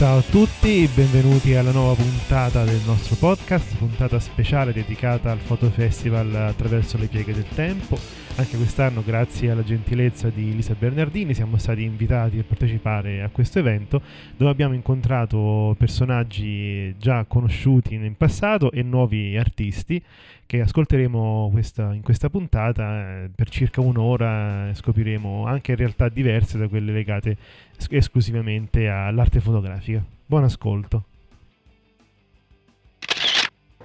Ciao a tutti, benvenuti alla nuova puntata del nostro podcast, puntata speciale dedicata al Fotofestival attraverso le pieghe del tempo. Anche quest'anno, grazie alla gentilezza di Lisa Bernardini, siamo stati invitati a partecipare a questo evento dove abbiamo incontrato personaggi già conosciuti in passato e nuovi artisti che ascolteremo questa- in questa puntata eh, per circa un'ora. Scopriremo anche realtà diverse da quelle legate es- esclusivamente all'arte fotografica. Buon ascolto.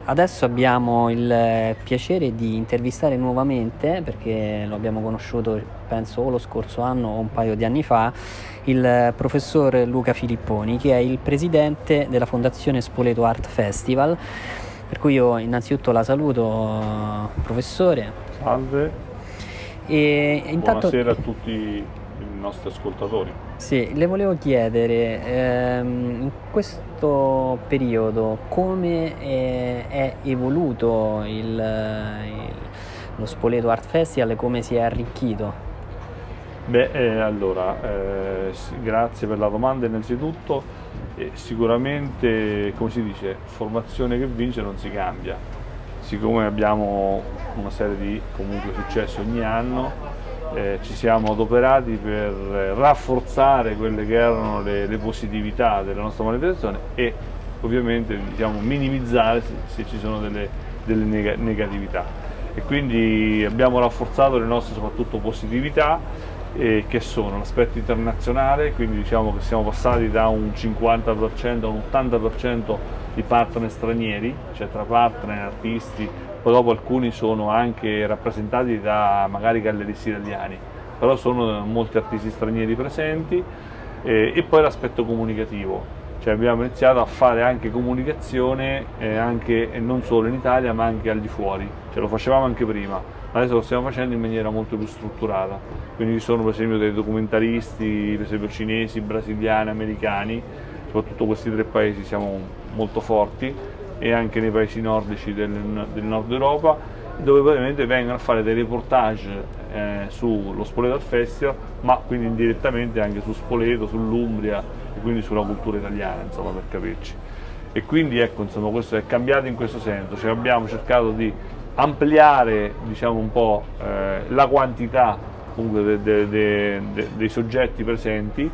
Adesso abbiamo il eh, piacere di intervistare nuovamente, perché lo abbiamo conosciuto penso o lo scorso anno o un paio di anni fa, il eh, professor Luca Filipponi, che è il presidente della Fondazione Spoleto Art Festival. Per cui io innanzitutto la saluto, professore. Salve, E intanto buonasera a tutti i nostri ascoltatori. Sì, le volevo chiedere, ehm, in questo periodo come eh, è evoluto il, il- lo Spoleto Art Festival e come si è arricchito? Beh, eh, allora, eh, grazie per la domanda innanzitutto. Eh, sicuramente, come si dice, formazione che vince non si cambia. Siccome abbiamo una serie di comunque successi ogni anno, eh, ci siamo adoperati per eh, rafforzare quelle che erano le, le positività della nostra manifestazione e ovviamente diciamo, minimizzare se, se ci sono delle, delle nega- negatività. E quindi abbiamo rafforzato le nostre soprattutto positività eh, che sono l'aspetto internazionale, quindi diciamo che siamo passati da un 50% a un 80% di partner stranieri, cioè tra partner, artisti, dopo alcuni sono anche rappresentati da magari galleristi italiani, però sono molti artisti stranieri presenti eh, e poi l'aspetto comunicativo, cioè abbiamo iniziato a fare anche comunicazione eh, anche, non solo in Italia ma anche al di fuori, cioè lo facevamo anche prima, ma adesso lo stiamo facendo in maniera molto più strutturata, quindi ci sono per esempio dei documentaristi, per esempio cinesi, brasiliani, americani, soprattutto questi tre paesi siamo molto forti e anche nei paesi nordici del, del nord Europa dove praticamente vengono a fare dei reportage eh, sullo Spoleto al Festival ma quindi indirettamente anche su Spoleto, sull'Umbria e quindi sulla cultura italiana insomma per capirci. E quindi ecco insomma questo è cambiato in questo senso. Cioè abbiamo cercato di ampliare diciamo un po' eh, la quantità comunque de- de- de- dei soggetti presenti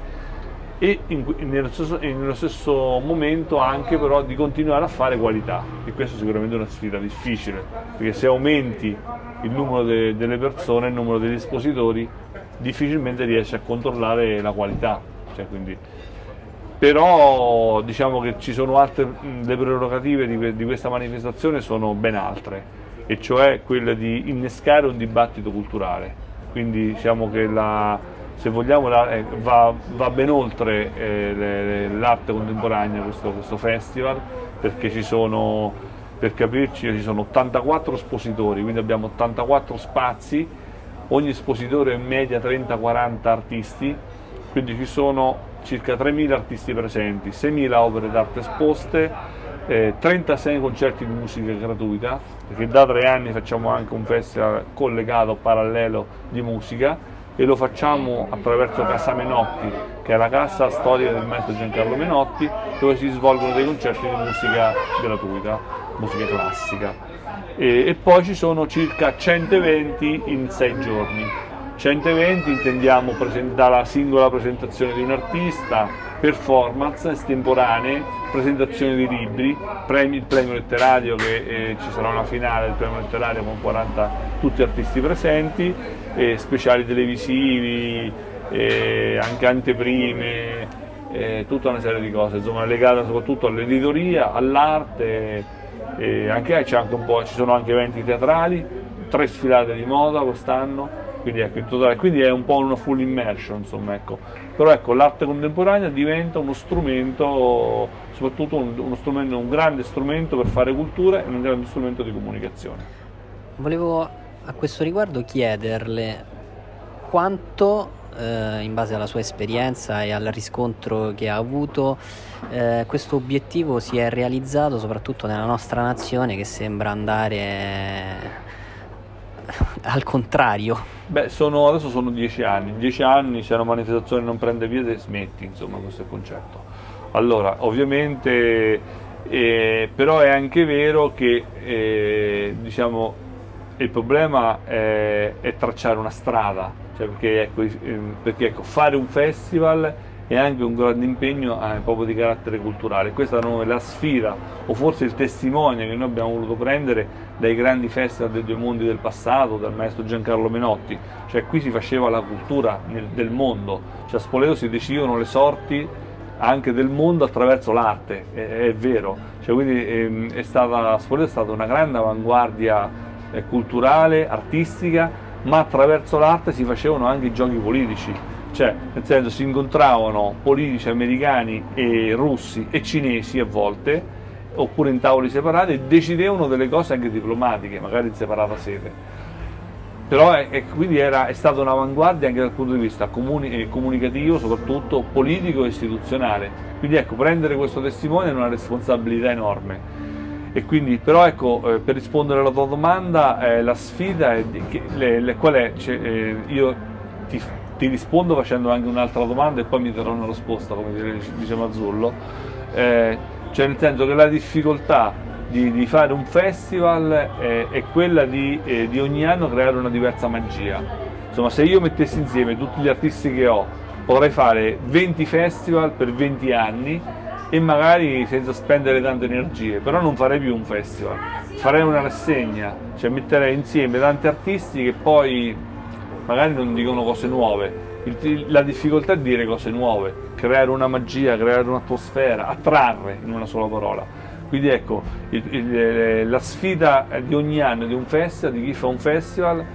e in- nello, stesso, nello stesso momento anche però di continuare a fare qualità. E sicuramente è una sfida difficile perché se aumenti il numero de- delle persone, il numero degli espositori difficilmente riesci a controllare la qualità. Cioè, quindi però diciamo che ci sono altre le prerogative di, di questa manifestazione sono ben altre e cioè quella di innescare un dibattito culturale. Quindi diciamo che la, se vogliamo la- eh, va, va ben oltre eh, l'arte contemporanea questo, questo festival perché ci sono per capirci ci sono 84 espositori quindi abbiamo 84 spazi ogni espositore in media 30-40 artisti quindi ci sono circa 3.000 artisti presenti, 6.000 opere d'arte esposte, eh, 36 concerti di musica gratuita, perché da tre anni facciamo anche un festival collegato, parallelo di musica e lo facciamo attraverso Casa Menotti, che è la casa storica del maestro Giancarlo Menotti, dove si svolgono dei concerti di musica gratuita, musica classica. e, e poi ci sono circa 100 eventi in 6 giorni. 100 eventi intendiamo presentare la singola presentazione di un artista, performance estemporanee, presentazione di libri, premi, il premio letterario che eh, ci sarà una finale del premio letterario con 40 tutti artisti presenti, eh, speciali televisivi, eh, anche anteprime, eh, tutta una serie di cose, insomma legate soprattutto all'editoria, all'arte, anche, anche ci sono anche eventi teatrali, tre sfilate di moda quest'anno quindi, ecco, totale, quindi è un po' una full immersion, insomma, ecco. Però ecco, l'arte contemporanea diventa uno strumento, soprattutto un, uno strumento, un grande strumento per fare cultura e un grande strumento di comunicazione. Volevo a questo riguardo chiederle quanto eh, in base alla sua esperienza e al riscontro che ha avuto, eh, questo obiettivo si è realizzato soprattutto nella nostra nazione che sembra andare al contrario. Beh, sono, adesso sono dieci anni, dieci anni se una manifestazione non prende piede smetti, insomma, questo è il concetto. Allora, ovviamente, eh, però è anche vero che, eh, diciamo, il problema è, è, tracciare una strada, cioè perché, ecco, perché ecco, fare un festival è anche un grande impegno eh, proprio di carattere culturale. Questa è la sfida o forse il testimone che noi abbiamo voluto prendere dai grandi festival dei due mondi del passato, dal maestro Giancarlo Menotti, cioè qui si faceva la cultura nel, del mondo, cioè a Spoleto si decidono le sorti anche del mondo attraverso l'arte, è, è vero, cioè, quindi ehm, è stata, Spoleto è stata una grande avanguardia eh, culturale, artistica, ma attraverso l'arte si facevano anche i giochi politici cioè nel senso si incontravano politici americani e russi e cinesi a volte oppure in tavoli separati e decidevano delle cose anche diplomatiche magari in separata sede. Però è, è, quindi era, è stata un'avanguardia anche dal punto di vista comuni, eh, comunicativo soprattutto politico e istituzionale. Quindi ecco prendere questo testimone è una responsabilità enorme. E quindi però ecco eh, per rispondere alla tua domanda eh, la sfida è di, che, le, le, qual è? Cioè, eh, io ti ti rispondo facendo anche un'altra domanda e poi mi darò una risposta, come dice Mazzullo. Eh, cioè nel senso che la difficoltà di, di fare un festival è, è quella di, eh, di, ogni anno creare una diversa magia. Insomma, se io mettessi insieme tutti gli artisti che ho, potrei fare 20 festival per 20 anni e magari senza spendere tante energie, però non farei più un festival, farei una rassegna, cioè metterei insieme tanti artisti che poi magari non dicono cose nuove. Il, la difficoltà è dire cose nuove, creare una magia, creare un'atmosfera, attrarre in una sola parola. Quindi ecco, il, il, la sfida di ogni anno di un festival, di chi fa un festival,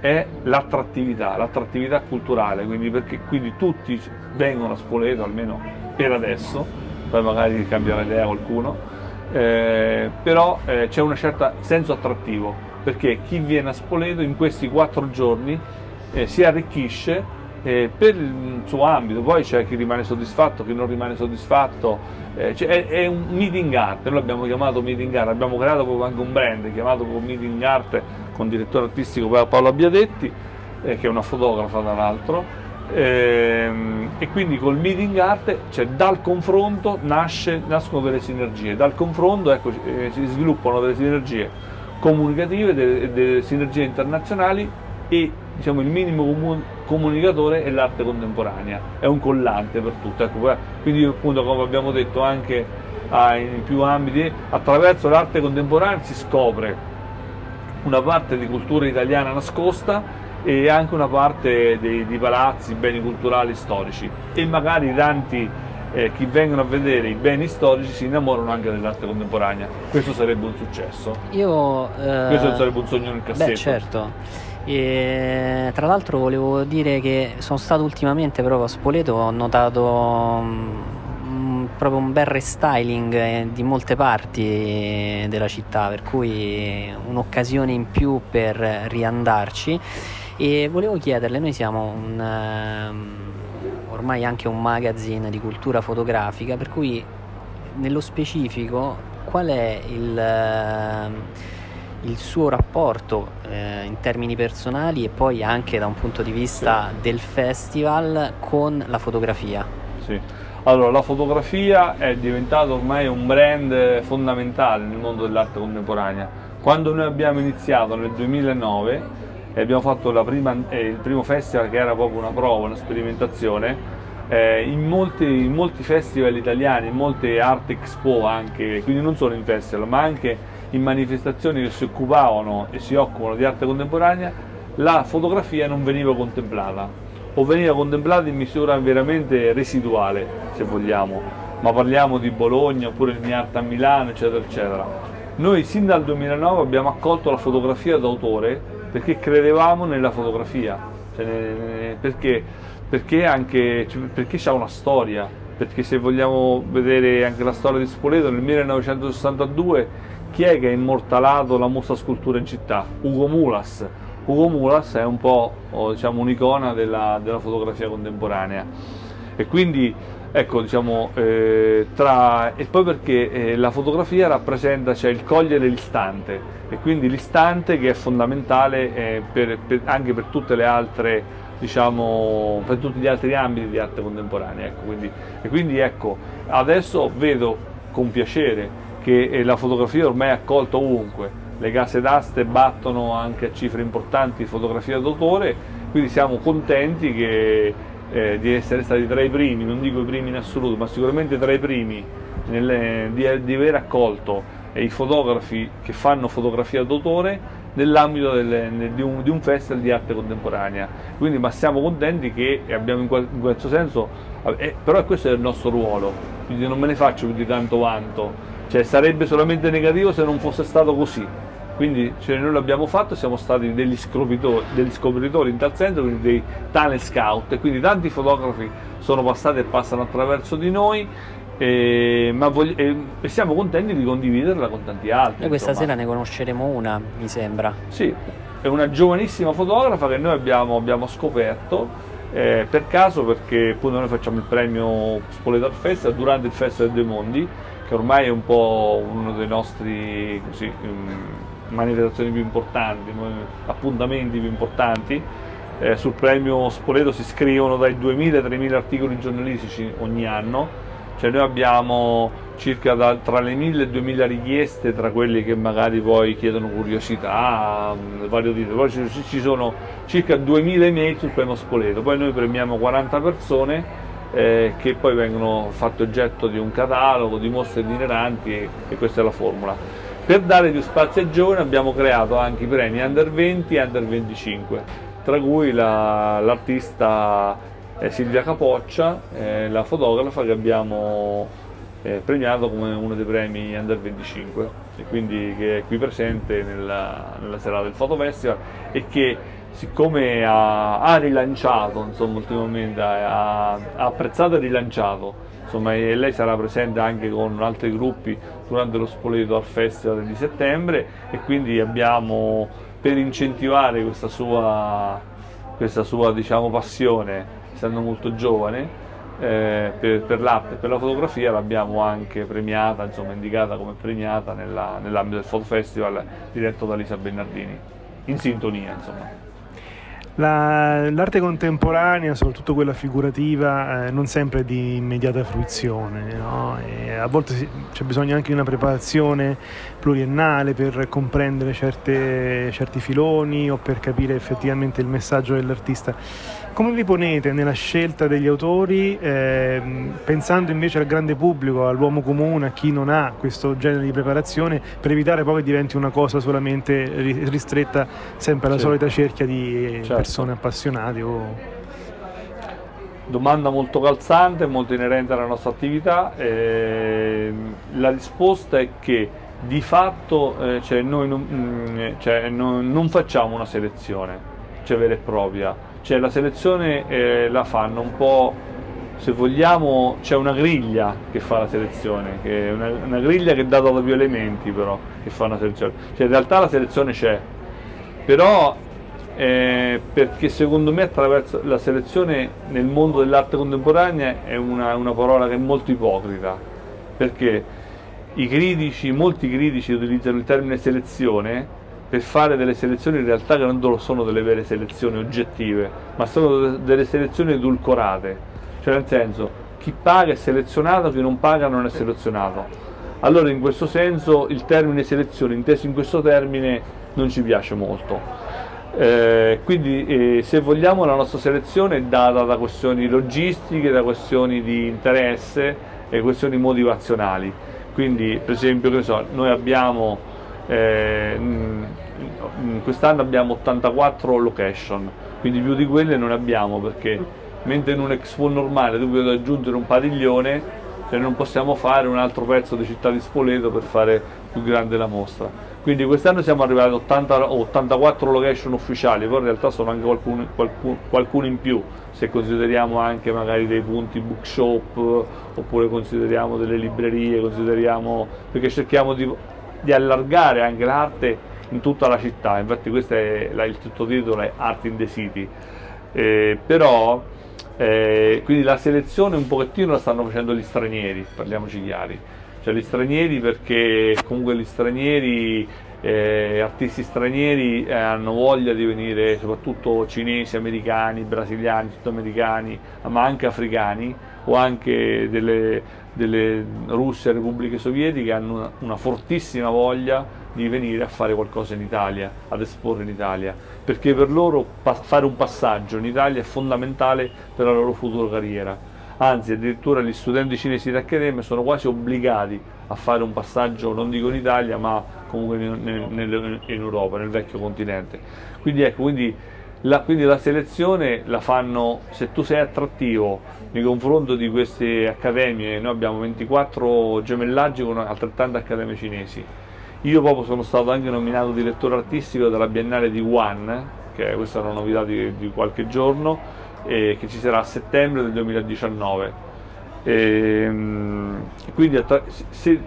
è l'attrattività, l'attrattività culturale, quindi, perché, quindi tutti vengono a Spoleto, almeno per adesso, poi magari cambierà idea qualcuno, eh, però eh, c'è un certo senso attrattivo, perché chi viene a Spoleto in questi quattro giorni eh, si arricchisce eh, per il suo ambito, poi c'è chi rimane soddisfatto, chi non rimane soddisfatto, eh, cioè è, è, un meeting art, noi l'abbiamo chiamato meeting art, abbiamo creato proprio anche un brand chiamato meeting art con il direttore artistico Paolo Abbiadetti, eh, che è una fotografa tra l'altro, ehm, e quindi col meeting art, cioè dal confronto nasce, nascono delle sinergie, dal confronto ecco, eh, si sviluppano delle sinergie comunicative, delle, delle sinergie internazionali e diciamo, il minimo comunicatore è l'arte contemporanea, è un collante per tutto. Ecco, quindi appunto come abbiamo detto anche ah, in più ambiti, attraverso l'arte contemporanea si scopre una parte di cultura italiana nascosta e anche una parte dei, di palazzi, beni culturali storici e magari tanti eh, chi vengono a vedere i beni storici si innamorano anche dell'arte contemporanea. Questo sarebbe un successo. Io, eh... Questo sarebbe un sogno nel cassetto. Beh, certo. E, tra l'altro volevo dire che sono stato ultimamente proprio a Spoleto, ho notato um, proprio un bel restyling eh, di molte parti della città, per cui un'occasione in più per riandarci. E volevo chiederle, noi siamo un, um, ormai anche un magazine di cultura fotografica, per cui nello specifico qual è il... Uh, il suo rapporto eh, in termini personali e poi anche da un punto di vista sì. del festival con la fotografia. Sì. Allora, la fotografia è diventata ormai un brand fondamentale nel mondo dell'arte contemporanea. Quando noi abbiamo iniziato nel 2009 e abbiamo fatto prima, eh, il primo festival che era proprio una prova, una sperimentazione, eh, in, molti, in, molti, festival italiani, in molte art expo anche, quindi non solo in festival, ma anche in manifestazioni che si occupavano e si occupano di arte contemporanea, la fotografia non veniva contemplata o veniva contemplata in misura veramente residuale, se vogliamo, ma parliamo di Bologna oppure il Miarte a Milano, eccetera, eccetera. Noi sin dal 2009 abbiamo accolto la fotografia d'autore perché credevamo nella fotografia, cioè, perché, perché, anche, perché c'ha una storia, perché se vogliamo vedere anche la storia di Spoleto, nel 1962 chi è che ha immortalato la mostra scultura in città? Ugo Mulas, Ugo Mulas è un po' diciamo, un'icona della, della, fotografia contemporanea. E quindi ecco diciamo eh, tra, e poi perché eh, la fotografia rappresenta cioè, il cogliere l'istante. E quindi l'istante che è fondamentale eh, per, per, anche per tutte le altre diciamo per tutti gli altri ambiti di arte contemporanea ecco, quindi, e quindi ecco adesso vedo con piacere che eh, la fotografia ormai è accolta ovunque le case d'aste battono anche a cifre importanti fotografia d'autore, quindi siamo contenti che, eh, di essere stati tra i primi, non dico i primi in assoluto, ma sicuramente tra i primi nelle, di, di, aver accolto eh, i fotografi che fanno fotografia d'autore nell'ambito delle, di, un, di, un, festival di arte contemporanea. Quindi, ma siamo contenti che abbiamo in, in questo senso, eh, però questo è il nostro ruolo, quindi non me ne faccio più di tanto vanto, cioè sarebbe solamente negativo se non fosse stato così quindi cioè, noi l'abbiamo fatto, siamo stati degli scopritori, degli scopritori in tal senso, quindi dei talent scout, e quindi tanti fotografi sono passati e passano attraverso di noi, e, voglio, e, e siamo contenti di condividerla con tanti altri. Noi questa insomma. sera ne conosceremo una, mi sembra. Sì, è una giovanissima fotografa che noi abbiamo, abbiamo scoperto. Eh, per caso perché appunto noi facciamo il premio Spoleto Festival durante il Festival dei Mondi che ormai è un po' uno dei nostri così, um, manifestazioni più importanti, appuntamenti più importanti. Eh, sul premio Spoleto si scrivono dai 2.000 ai 3.000 articoli giornalistici ogni anno, cioè noi abbiamo circa da, tra le 1.000 e 2.000 richieste tra quelli che magari poi chiedono curiosità, mm, vario tipo. Poi ci, ci sono circa 2.000 email sul premio Spoleto, poi noi premiamo 40 persone eh, che poi vengono fatte oggetto di un catalogo, di mostre itineranti e, e questa è la formula. Per dare più spazio ai giovani abbiamo creato anche i premi Under 20 e Under 25, tra cui la, l'artista eh, Silvia Capoccia, eh, la fotografa che abbiamo eh, premiato come uno dei premi Under 25 e quindi che è qui presente nella, nella serata del Foto Festival e che siccome ha, ha rilanciato insomma, ultimamente, ha, ha apprezzato e rilanciato insomma, e lei sarà presente anche con altri gruppi durante lo Spoleto al Festival di settembre e quindi abbiamo per incentivare questa sua, questa sua diciamo, passione, essendo molto giovane, eh, per, per, l'arte e per la fotografia l'abbiamo anche premiata, insomma indicata come premiata nella, nell'ambito del Foto Festival diretto da Lisa Bernardini, in sintonia insomma. La, l'arte contemporanea, soprattutto quella figurativa, eh, non sempre è di immediata fruizione, no? a volte si, c'è bisogno anche di una preparazione pluriennale per comprendere certe, certi filoni o per capire effettivamente il messaggio dell'artista. Come vi ponete nella scelta degli autori, eh, pensando invece al grande pubblico, all'uomo comune, a chi non ha questo genere di preparazione, per evitare poi che diventi una cosa solamente ristretta sempre alla sì. solita cerchia di certo. persone appassionate? O... Domanda molto calzante, molto inerente alla nostra attività. Eh, la risposta è che di fatto eh, cioè noi non, mm, cioè non, non facciamo una selezione cioè vera e propria. Cioè la selezione eh, la fanno un po', se vogliamo, c'è una griglia che fa la selezione, che è una, una griglia che dà proprio elementi però, che fa una selezione. Cioè in realtà la selezione c'è, però eh, perché secondo me attraverso la selezione nel mondo dell'arte contemporanea è una, una parola che è molto ipocrita, perché i critici, molti critici utilizzano il termine selezione per fare delle selezioni in realtà che non sono delle vere selezioni oggettive, ma sono delle selezioni edulcorate, cioè nel senso chi paga è selezionato, chi non paga non è selezionato. Allora in questo senso il termine selezione, inteso in questo termine, non ci piace molto. Eh, quindi eh, se vogliamo la nostra selezione è data da questioni logistiche, da questioni di interesse e questioni motivazionali. Quindi per esempio so, noi abbiamo eh, quest'anno abbiamo 84 location, quindi più di quelle non abbiamo perché mentre in un expo normale tu puoi aggiungere un padiglione, cioè non possiamo fare un altro pezzo di città di Spoleto per fare più grande la mostra. Quindi quest'anno siamo arrivati a 80, 84 location ufficiali, poi in realtà sono anche qualcuno, qualcuno, qualcuno in più, se consideriamo anche magari dei punti bookshop oppure consideriamo delle librerie, consideriamo, perché cerchiamo di, di allargare anche l'arte in tutta la città, infatti questo è la, il sottotitolo è Art in the City, eh, però eh, quindi la selezione un pochettino la stanno facendo gli stranieri, parliamoci chiari cioè gli stranieri perché comunque gli stranieri, eh, artisti stranieri eh, hanno voglia di venire, soprattutto cinesi, americani, brasiliani, sudamericani, ma anche africani o anche delle, delle Russia, repubbliche sovietiche hanno una, una fortissima voglia di venire a fare qualcosa in Italia, ad esporre in Italia, perché per loro pa- fare un passaggio in Italia è fondamentale per la loro futura carriera anzi addirittura gli studenti cinesi d'accademia sono quasi obbligati a fare un passaggio, non dico in Italia, ma comunque in, in, in Europa, nel vecchio continente. Quindi ecco, quindi la, quindi la, selezione la fanno, se tu sei attrattivo nei confronti di queste accademie, noi abbiamo 24 gemellaggi con altrettante accademie cinesi. Io proprio sono stato anche nominato direttore artistico della Biennale di Wuhan, che questa è una novità di, di qualche giorno, eh, che ci sarà a settembre del 2019. E, ehm, quindi se,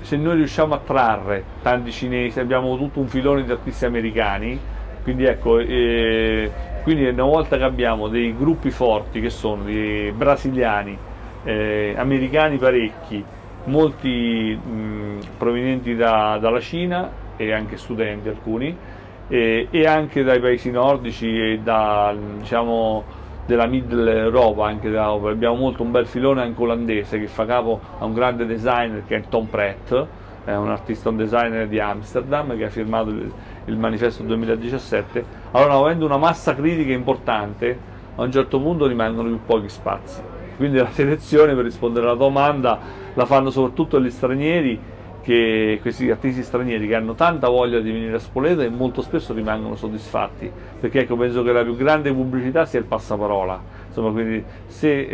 se, noi riusciamo a trarre tanti cinesi, abbiamo tutto un filone di artisti americani, quindi ecco, eh, quindi una volta che abbiamo dei gruppi forti che sono dei brasiliani, eh, americani parecchi, molti mh, provenienti da, dalla Cina e anche studenti alcuni, e, e anche dai paesi nordici e da diciamo, della Middle Europa, anche da, abbiamo molto un bel filone anche olandese che fa capo a un grande designer che è Tom Pratt, è un artista, un designer di Amsterdam che ha firmato il, il manifesto 2017. Allora, avendo una massa critica importante, a un certo punto rimangono più pochi spazi. Quindi la selezione, per rispondere alla domanda, la fanno soprattutto gli stranieri che questi artisti stranieri che hanno tanta voglia di venire a Spoleto e molto spesso rimangono soddisfatti perché ecco, penso che la più grande pubblicità sia il passaparola. Insomma quindi se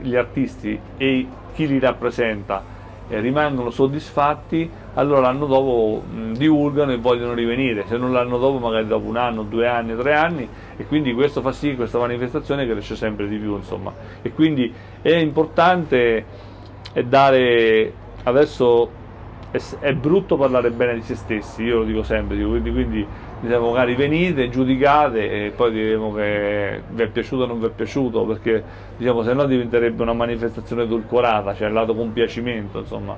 gli artisti e chi li rappresenta eh, rimangono soddisfatti allora l'anno dopo mh, divulgano e vogliono rivenire. Se non l'anno dopo magari dopo un anno, due anni, tre anni. E quindi questo fa sì che questa manifestazione cresce sempre di più insomma. E quindi è importante dare adesso è, è, brutto parlare bene di se stessi, io lo dico sempre, dico, quindi, quindi diciamo, magari venite, giudicate e poi diremo che vi è piaciuto o non vi è piaciuto, perché diciamo, se no diventerebbe una manifestazione edulcorata, cioè il lato compiacimento, insomma.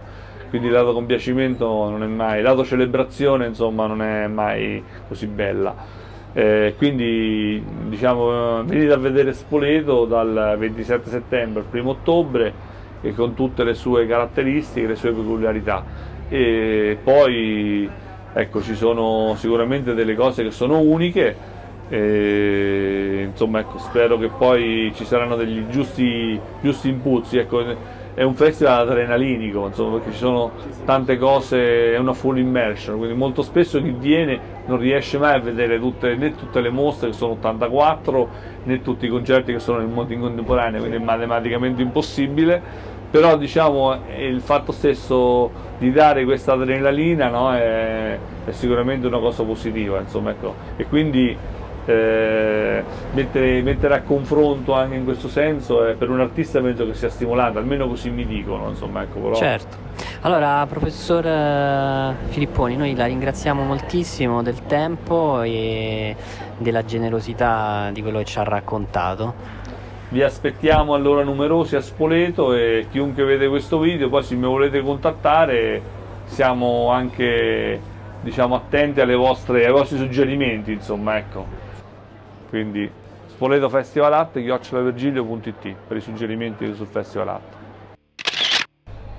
Quindi il lato compiacimento non è mai, il lato celebrazione insomma non è mai così bella. Eh, quindi diciamo venite a vedere Spoleto dal 27 settembre al 1 ottobre e con tutte le sue caratteristiche, le sue peculiarità e poi ecco, ci sono sicuramente delle cose che sono uniche. E, insomma, ecco, spero che poi ci saranno degli giusti, giusti impulsi. Ecco, è un festival adrenalinico, insomma, perché ci sono tante cose, è una full immersion, quindi molto spesso chi viene non riesce mai a vedere tutte, né tutte le mostre che sono 84, né tutti i concerti che sono nel mondo in contemporanea, quindi è matematicamente impossibile però diciamo il fatto stesso di dare questa adrenalina no, è, è, sicuramente una cosa positiva insomma, ecco. e quindi eh, mettere, mettere, a confronto anche in questo senso eh, per un artista penso che sia stimolante almeno così mi dicono insomma, ecco, però... certo allora professor eh, Filipponi noi la ringraziamo moltissimo del tempo e della generosità di quello che ci ha raccontato vi aspettiamo allora numerosi a Spoleto e chiunque vede questo video, poi se mi volete contattare siamo anche diciamo, attenti vostre, ai vostri suggerimenti, insomma, ecco. Quindi spoletofestivalart.it per i suggerimenti sul Festival Art.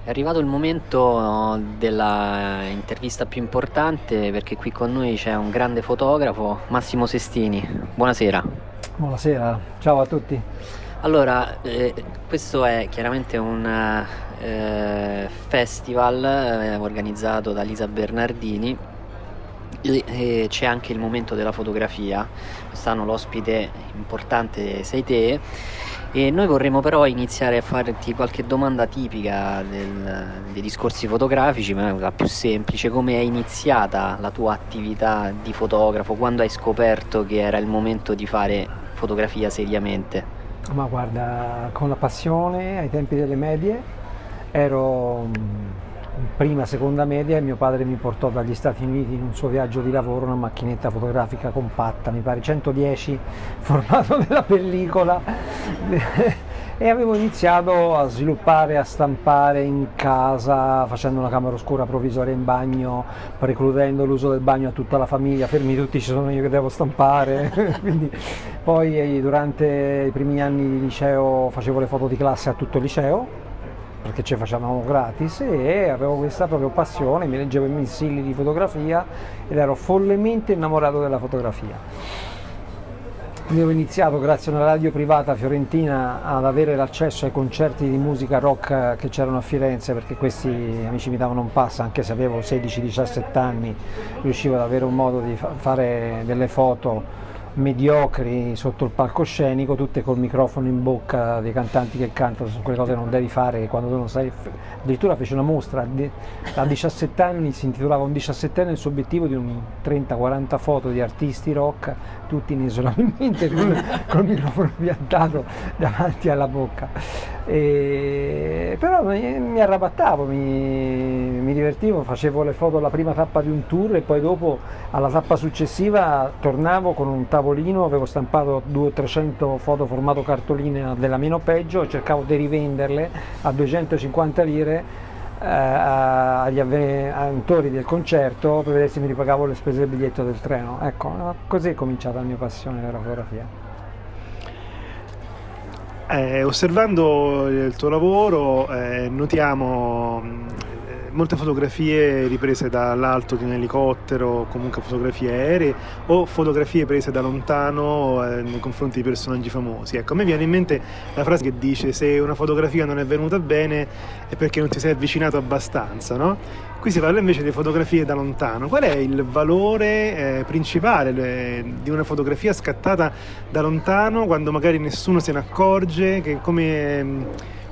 È arrivato il momento della intervista più importante perché qui con noi c'è un grande fotografo, Massimo Sestini. Buonasera. Buonasera, ciao a tutti. Allora, eh, questo è chiaramente un eh, festival eh, organizzato da Lisa Bernardini e, e c'è anche il momento della fotografia. Quest'anno l'ospite importante sei te e noi vorremmo però iniziare a farti qualche domanda tipica del, dei discorsi fotografici, ma la più semplice, come è iniziata la tua attività di fotografo, quando hai scoperto che era il momento di fare fotografia seriamente? Ma guarda, con la passione ai tempi delle medie, ero prima, seconda media e mio padre mi portò dagli Stati Uniti in un suo viaggio di lavoro una macchinetta fotografica compatta, mi pare 110 formato della pellicola e avevo iniziato a sviluppare, a stampare in casa facendo una camera oscura provvisoria in bagno, precludendo l'uso del bagno a tutta la famiglia, fermi tutti ci sono io che devo stampare, Quindi, poi durante i primi anni di liceo facevo le foto di classe a tutto il liceo perché ci facevamo gratis e avevo questa proprio passione, mi leggevo i mensili di fotografia ed ero follemente innamorato della fotografia. Quindi ho iniziato grazie a una radio privata fiorentina ad avere l'accesso ai concerti di musica rock che c'erano a Firenze perché questi amici mi davano un pass anche se avevo 16-17 anni, riuscivo ad avere un modo di fa- fare delle foto mediocri sotto il palcoscenico, tutte col microfono in bocca dei cantanti che cantano, sono quelle cose che non devi fare quando tu non sai. Addirittura fece una mostra, a 17 anni si intitolava Un 17 anni il suo obiettivo di un 30-40 foto di artisti rock, tutti in isolamento con, col microfono piantato davanti alla bocca. E, però mi, mi arrabattavo, mi, mi, divertivo, facevo le foto alla prima tappa di un tour e poi dopo alla tappa successiva tornavo con un tavolino, avevo stampato 200-300 foto formato cartoline della meno peggio cercavo di rivenderle a 250 lire eh, agli avventori del concerto per vedere se mi ripagavo le spese del biglietto del treno. Ecco, così è cominciata la mia passione per la fotografia. Eh, osservando il tuo lavoro eh, notiamo molte fotografie riprese dall'alto di un elicottero, comunque fotografie aeree o fotografie prese da lontano eh, nei confronti di personaggi famosi. Ecco, a me viene in mente la frase che dice se una fotografia non è venuta bene è perché non ti sei avvicinato abbastanza, no? Qui si parla invece di fotografie da lontano. Qual è il valore eh, principale le, di una fotografia scattata da lontano quando magari nessuno se ne accorge? Che come,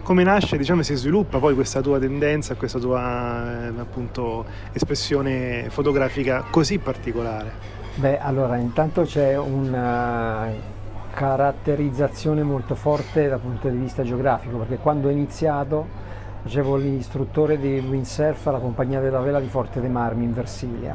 come nasce, diciamo, si sviluppa poi questa tua tendenza, questa tua eh, appunto, espressione fotografica così particolare? Beh, allora, intanto c'è una caratterizzazione molto forte dal punto di vista geografico, perché quando ho iniziato facevo l'istruttore di windsurf alla compagnia della vela di Forte dei Marmi in Versilia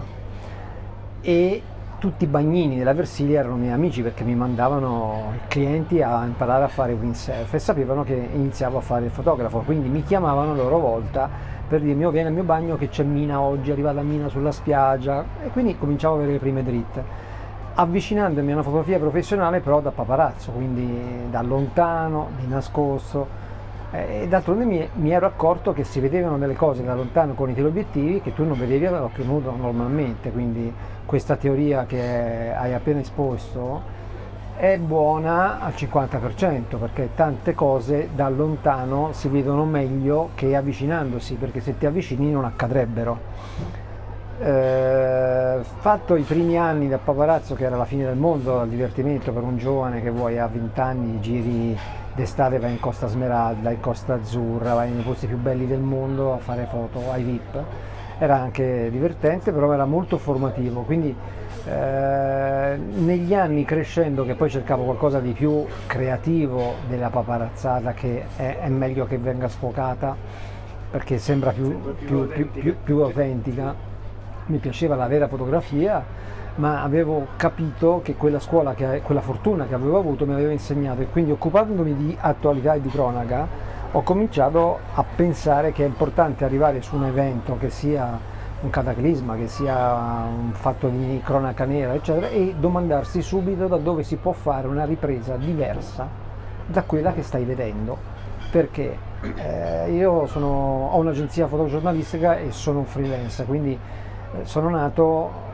e tutti i bagnini della Versilia erano miei amici perché mi mandavano clienti a imparare a fare windsurf e sapevano che iniziavo a fare il fotografo, quindi mi chiamavano a loro volta per dirmi oh vieni al mio bagno che c'è mina oggi, è arrivata mina sulla spiaggia. E quindi cominciavo a avere le prime dritte. Avvicinandomi a una fotografia professionale però da paparazzo, quindi da lontano, di nascosto. E d'altronde mi, mi, ero accorto che si vedevano delle cose da lontano con i teleobiettivi che tu non vedevi all'occhio nudo normalmente, quindi questa teoria che hai appena esposto è buona al 50% perché tante cose da lontano si vedono meglio che avvicinandosi, perché se ti avvicini non accadrebbero. Eh, fatto i primi anni da paparazzo che era la fine del mondo, il divertimento per un giovane che vuoi a 20 anni giri d'estate vai in Costa Smeralda, in Costa Azzurra, vai nei posti più belli del mondo a fare foto ai VIP. Era anche divertente, però era molto formativo, quindi eh, negli anni crescendo che poi cercavo qualcosa di più creativo della paparazzata che è, è meglio che venga sfocata perché sembra più, più, più, più autentica, mi piaceva la vera fotografia ma avevo capito che quella scuola, che, quella fortuna che avevo avuto mi aveva insegnato e quindi occupandomi di attualità e di cronaca ho cominciato a pensare che è importante arrivare su un evento che sia un cataclisma, che sia un fatto di cronaca nera, eccetera, e domandarsi subito da dove si può fare una ripresa diversa da quella che stai vedendo. Perché eh, io sono, ho un'agenzia fotogiornalistica e sono un freelance, quindi eh, sono nato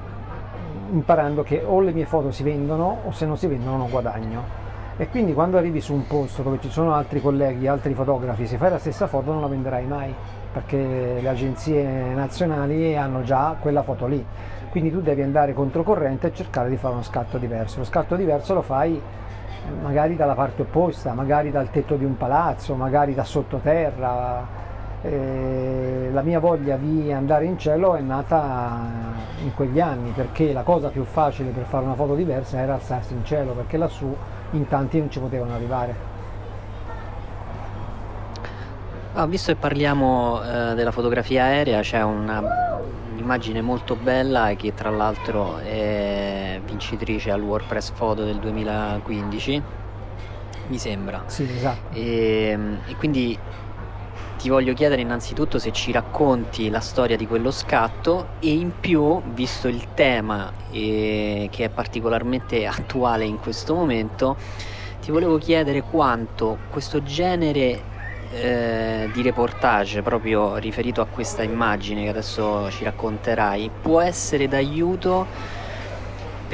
imparando che o le mie foto si vendono o se non si vendono non guadagno. E quindi quando arrivi su un posto dove ci sono altri colleghi, altri fotografi, se fai la stessa foto non la venderai mai, perché le agenzie nazionali hanno già quella foto lì. Quindi tu devi andare controcorrente e cercare di fare uno scatto diverso. Lo scatto diverso lo fai eh, magari dalla parte opposta, magari dal tetto di un palazzo, magari da sottoterra, eh, la mia voglia di andare in cielo è nata in quegli anni perché la cosa più facile per fare una foto diversa era alzarsi in cielo perché lassù in tanti non ci potevano arrivare. Ah, visto che parliamo eh, della fotografia aerea, c'è una, un'immagine molto bella che tra l'altro è vincitrice al WordPress Photo del 2015, mi sembra. Sì, esatto. E, e quindi ti voglio chiedere innanzitutto se ci racconti la storia di quello scatto e in più, visto il tema eh, che è particolarmente attuale in questo momento, ti volevo chiedere quanto questo genere eh, di reportage proprio riferito a questa immagine che adesso ci racconterai può essere d'aiuto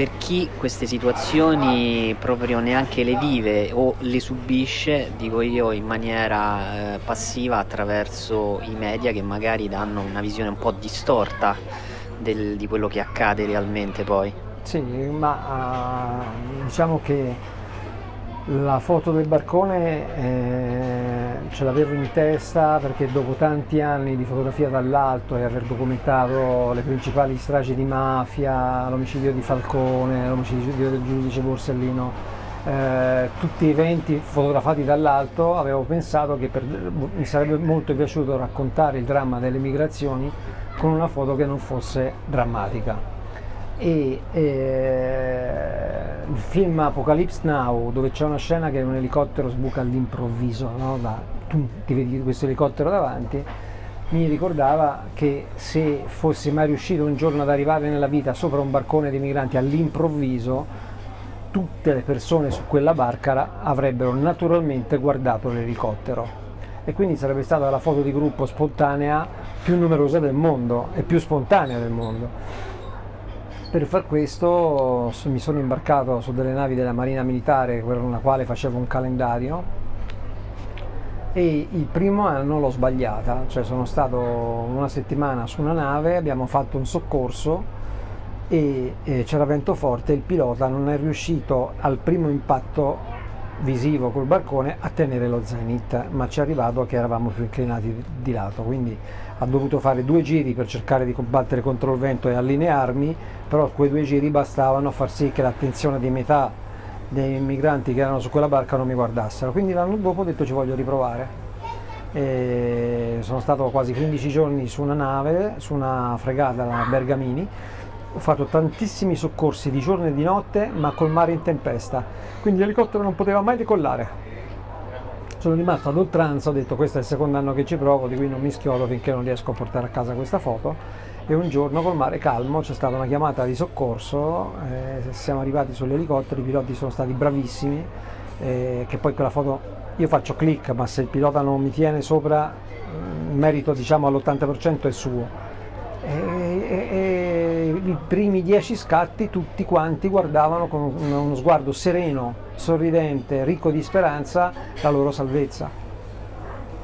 per chi queste situazioni proprio neanche le vive o le subisce, dico io, in maniera eh, passiva attraverso i media che magari danno una visione un po' distorta del, di quello che accade realmente poi. Sì, ma uh, diciamo che la foto del barcone eh, ce l'avevo in testa perché dopo tanti anni di fotografia dall'alto e aver documentato le principali stragi di mafia, l'omicidio di Falcone, l'omicidio del giudice Borsellino, eh, tutti eventi fotografati dall'alto, avevo pensato che per, mi sarebbe molto piaciuto raccontare il dramma delle migrazioni con una foto che non fosse drammatica e eh, il film Apocalypse Now dove c'è una scena che un elicottero sbuca all'improvviso, no? da, tu ti vedi questo elicottero davanti, mi ricordava che se fossi mai riuscito un giorno ad arrivare nella vita sopra un barcone dei migranti all'improvviso, tutte le persone su quella barca avrebbero naturalmente guardato l'elicottero e quindi sarebbe stata la foto di gruppo spontanea più numerosa del mondo e più spontanea del mondo. Per far questo mi sono imbarcato su delle navi della Marina Militare con la quale facevo un calendario e il primo anno l'ho sbagliata, cioè sono stato una settimana su una nave, abbiamo fatto un soccorso e, e c'era vento forte, il pilota non è riuscito al primo impatto visivo col barcone a tenere lo zenith, ma ci è arrivato che eravamo più inclinati di lato, quindi ha dovuto fare due giri per cercare di combattere contro il vento e allinearmi, però quei due giri bastavano a far sì che l'attenzione di metà dei migranti che erano su quella barca non mi guardassero. Quindi l'anno dopo ho detto ci voglio riprovare. E sono stato quasi 15 giorni su una nave, su una fregata, la Bergamini. Ho fatto tantissimi soccorsi di giorno e di notte, ma col mare in tempesta. Quindi l'elicottero non poteva mai decollare sono rimasto ad oltranza, ho detto questo è il secondo anno che ci provo, di cui non mi schiolo finché non riesco a portare a casa questa foto e un giorno col mare calmo c'è stata una chiamata di soccorso, eh, siamo arrivati sull'elicottero, i piloti sono stati bravissimi, eh, che poi quella foto io faccio click ma se il pilota non mi tiene sopra il merito diciamo all'80% è suo. E, e, e, i primi dieci scatti tutti quanti guardavano con uno sguardo sereno sorridente, ricco di speranza, la loro salvezza.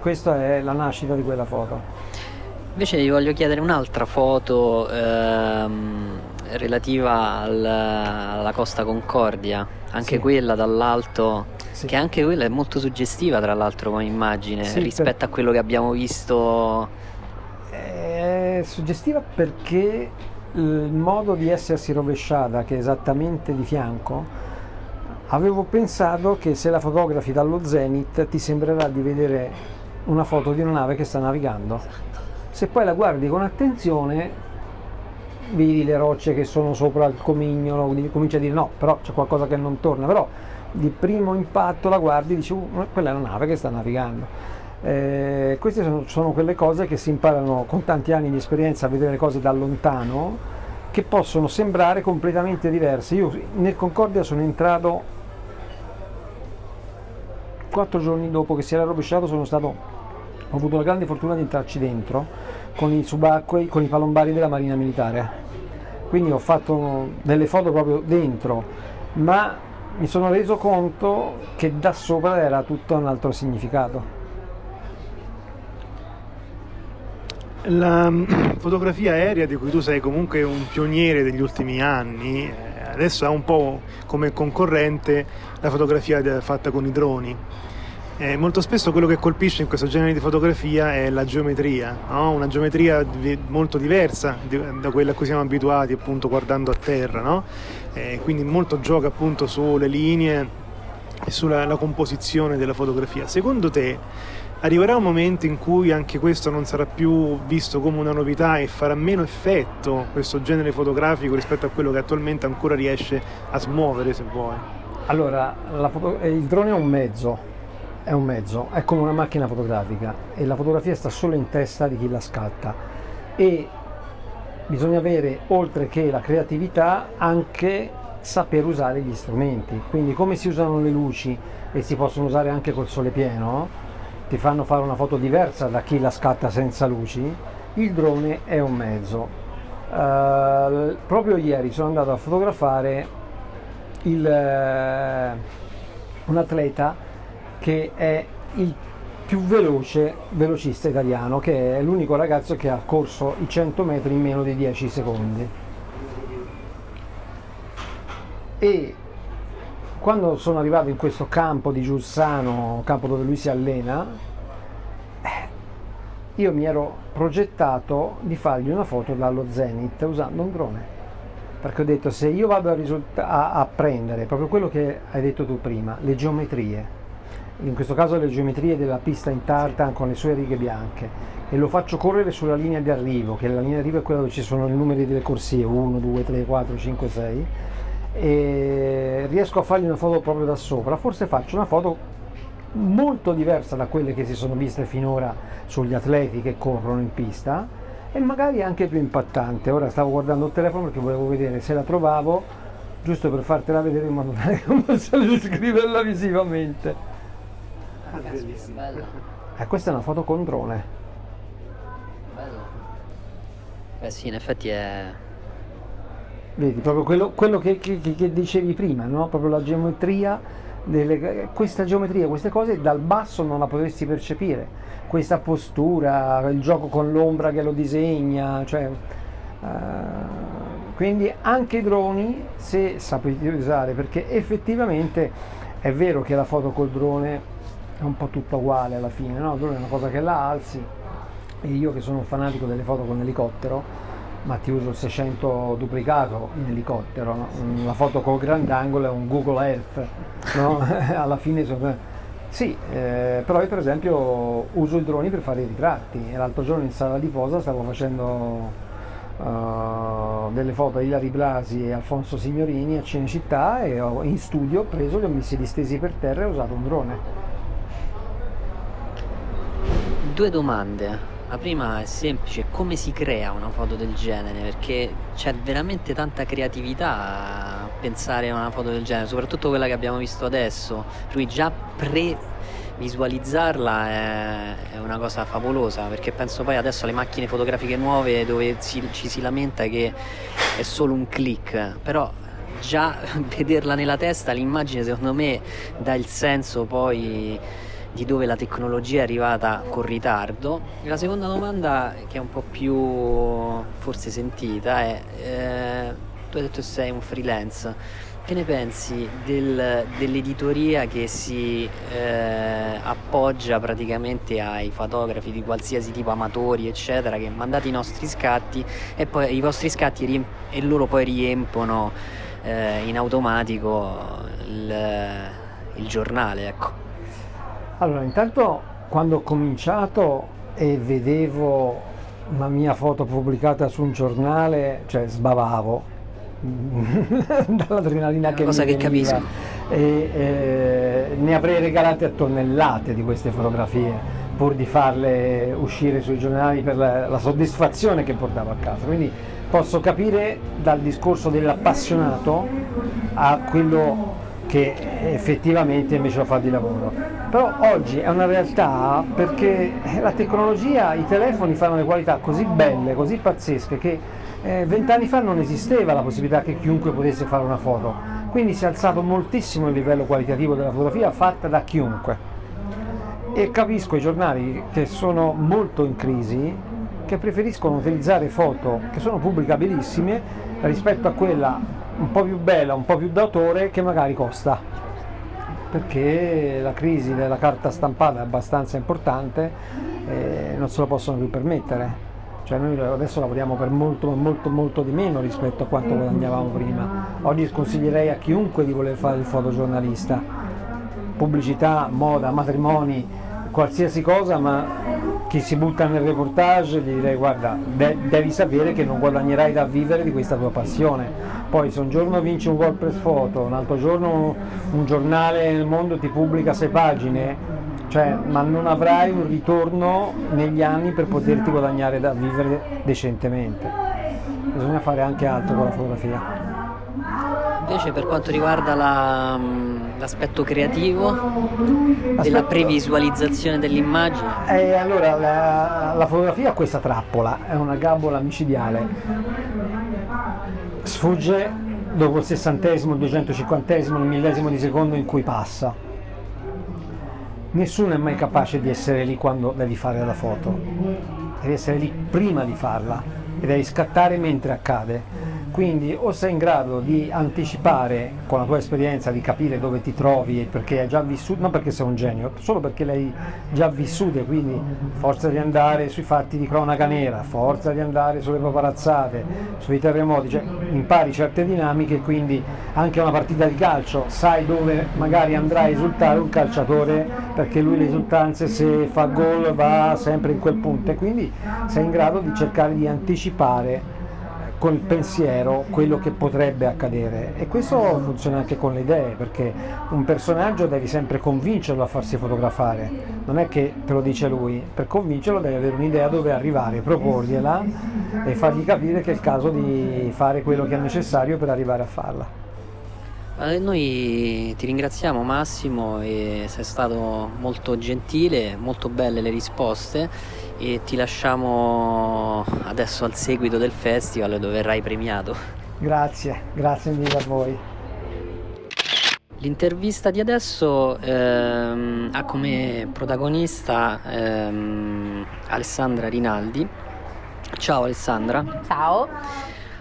Questa è la nascita di quella foto. Invece vi voglio chiedere un'altra foto ehm, relativa al, alla Costa Concordia, anche sì. quella dall'alto, sì. che anche quella è molto suggestiva tra l'altro come immagine sì, rispetto per... a quello che abbiamo visto. È suggestiva perché il modo di essersi rovesciata, che è esattamente di fianco, Avevo pensato che se la fotografi dallo zenith ti sembrerà di vedere una foto di una nave che sta navigando. Se poi la guardi con attenzione, vedi le rocce che sono sopra il comignolo, cominci a dire no, però c'è qualcosa che non torna, però di primo impatto la guardi e dici uh, quella è una nave che sta navigando. Eh, queste sono, sono quelle cose che si imparano con tanti anni di esperienza a vedere le cose da lontano che possono sembrare completamente diverse. Io nel Concordia sono entrato quattro giorni dopo che si era rovesciato, stato, ho avuto la grande fortuna di entrarci dentro con i subacquei, con i palombari della Marina Militare. Quindi ho fatto delle foto proprio dentro, ma mi sono reso conto che da sopra era tutto un altro significato. La mm, fotografia aerea, di cui tu sei comunque un pioniere degli ultimi anni, eh, adesso ha un po' come concorrente la fotografia fatta con i droni. Eh, molto spesso quello che colpisce in questo genere di fotografia è la geometria, no? una geometria molto diversa da quella a cui siamo abituati appunto guardando a terra, no? eh, quindi molto gioca appunto sulle linee e sulla composizione della fotografia. Secondo te arriverà un momento in cui anche questo non sarà più visto come una novità e farà meno effetto questo genere fotografico rispetto a quello che attualmente ancora riesce a smuovere se vuoi? Allora, foto- il drone è un mezzo, è un mezzo, è come una macchina fotografica e la fotografia sta solo in testa di chi la scatta e bisogna avere, oltre che la creatività, anche saper usare gli strumenti. Quindi come si usano le luci e si possono usare anche col sole pieno, ti fanno fare una foto diversa da chi la scatta senza luci, il drone è un mezzo. Uh, proprio ieri sono andato a fotografare il, uh, un atleta che è il più veloce velocista italiano, che è l'unico ragazzo che ha corso i 100 metri in meno di 10 secondi. E quando sono arrivato in questo campo di Giussano, campo dove lui si allena, eh, io mi ero progettato di fargli una foto dallo Zenith usando un drone. Perché ho detto se io vado a, risulta- a, a prendere proprio quello che hai detto tu prima, le geometrie, in questo caso le geometrie della pista in tartan con le sue righe bianche e lo faccio correre sulla linea di arrivo, che la linea di arrivo è quella dove ci sono i numeri delle corsie 1, 2, 3, 4, 5, 6 e riesco a fargli una foto proprio da sopra, forse faccio una foto molto diversa da quelle che si sono viste finora sugli atleti che corrono in pista e magari anche più impattante. Ora stavo guardando il telefono perché volevo vedere se la trovavo, giusto per fartela vedere in modo tale come se descriverla visivamente. Ah, eh, questa è una foto con drone. Bello. Beh sì, in effetti è Vedi, proprio quello, quello che, che, che, dicevi prima, no? proprio la geometria, delle, questa geometria, queste cose dal basso non la potresti percepire, questa postura, il gioco con l'ombra che lo disegna, cioè, uh, quindi anche i droni se sapete usare, perché effettivamente è vero che la foto col drone è un po' tutta uguale alla fine, no? il drone è una cosa che la alzi e io che sono un fanatico delle foto con l'elicottero, ma ti uso il 600 duplicato in elicottero, no? la foto col grandangolo è un Google Earth, no? alla fine sono... Sì, eh, però io per esempio uso i droni per fare i ritratti e l'altro giorno in sala di posa stavo facendo uh, delle foto a Ilari Blasi e Alfonso Signorini a Cinecittà e ho, in studio ho preso, li ho messi distesi per terra e ho usato un drone. Due domande. La prima è semplice, come si crea una foto del genere? Perché c'è veramente tanta creatività a pensare a una foto del genere, soprattutto quella che abbiamo visto adesso. Per cui già pre-visualizzarla è, è una cosa favolosa, perché penso poi adesso alle macchine fotografiche nuove dove si, ci si lamenta che è solo un click, però già vederla nella testa, l'immagine secondo me dà il senso poi di dove la tecnologia è arrivata con ritardo. E la seconda domanda, che è un po' più forse sentita, è eh, tu hai detto che sei un freelance. Che ne pensi del, dell'editoria che si eh, appoggia praticamente ai fotografi di qualsiasi tipo, amatori, eccetera, che mandate i nostri scatti e poi i vostri scatti riemp- e loro poi riempono eh, in automatico il, il giornale, ecco. Allora, intanto quando ho cominciato e vedevo una mia foto pubblicata su un giornale, cioè sbavavo dall'adrenalina che cosa mi che capisco. E, eh, ne avrei regalate a tonnellate di queste fotografie, pur di farle uscire sui giornali per la, la soddisfazione che portavo a casa. Quindi posso capire dal discorso dell'appassionato a quello che effettivamente invece lo fa di lavoro. Però oggi è una realtà perché la tecnologia, i telefoni fanno le qualità così belle, così pazzesche che eh, vent'anni fa non esisteva la possibilità che chiunque potesse fare una foto. Quindi si è alzato moltissimo il livello qualitativo della fotografia fatta da chiunque. E capisco i giornali che sono molto in crisi, che preferiscono utilizzare foto che sono pubblicabilissime rispetto a quella un po' più bella, un po' più d'autore che magari costa. Perché la crisi della carta stampata è abbastanza importante e non se lo possono più permettere. Cioè noi adesso lavoriamo per molto, molto, molto di meno rispetto a quanto guadagnavamo prima. Oggi sconsiglierei a chiunque di voler fare il fotogiornalista. Pubblicità, moda, matrimoni, qualsiasi cosa, ma chi si butta nel reportage gli direi guarda, de- devi sapere che non guadagnerai da vivere di questa tua passione. Poi se un giorno vinci un WordPress Photo, un altro giorno un giornale nel mondo ti pubblica sei pagine, cioè, ma non avrai un ritorno negli anni per poterti guadagnare da vivere decentemente. Bisogna fare anche altro con la fotografia. Invece per quanto riguarda la, l'aspetto creativo della previsualizzazione dell'immagine? Eh, allora, la, la fotografia ha questa trappola, è una gabola micidiale. Sfugge dopo il sessantesimo, il duecentocinquantesimo, il millesimo di secondo in cui passa. Nessuno è mai capace di essere lì quando devi fare la foto, devi essere lì prima di farla e devi scattare mentre accade quindi o sei in grado di anticipare con la tua esperienza, di capire dove ti trovi perché hai già vissuto, non perché sei un genio, solo perché l'hai già vissuto, quindi forza di andare sui fatti di cronaca nera, forza di andare sulle paparazzate, sui terremoti, cioè impari certe dinamiche, quindi anche una partita di calcio, sai dove magari andrà a esultare un calciatore perché lui le esultanze se fa gol va sempre in quel punto e quindi sei in grado di cercare di anticipare con il pensiero quello che potrebbe accadere. E questo funziona anche con le idee perché un personaggio devi sempre convincerlo a farsi fotografare. Non è che te lo dice lui per convincerlo devi avere un'idea dove arrivare proporgliela e fargli capire che è il caso di fare quello che è necessario per arrivare a farla. Eh, noi ti ringraziamo Massimo sei stato molto gentile, molto belle le risposte e ti lasciamo adesso al seguito del festival dove verrai premiato. Grazie, grazie mille a voi. L'intervista di adesso ehm, ha come protagonista ehm, Alessandra Rinaldi. Ciao Alessandra. Ciao.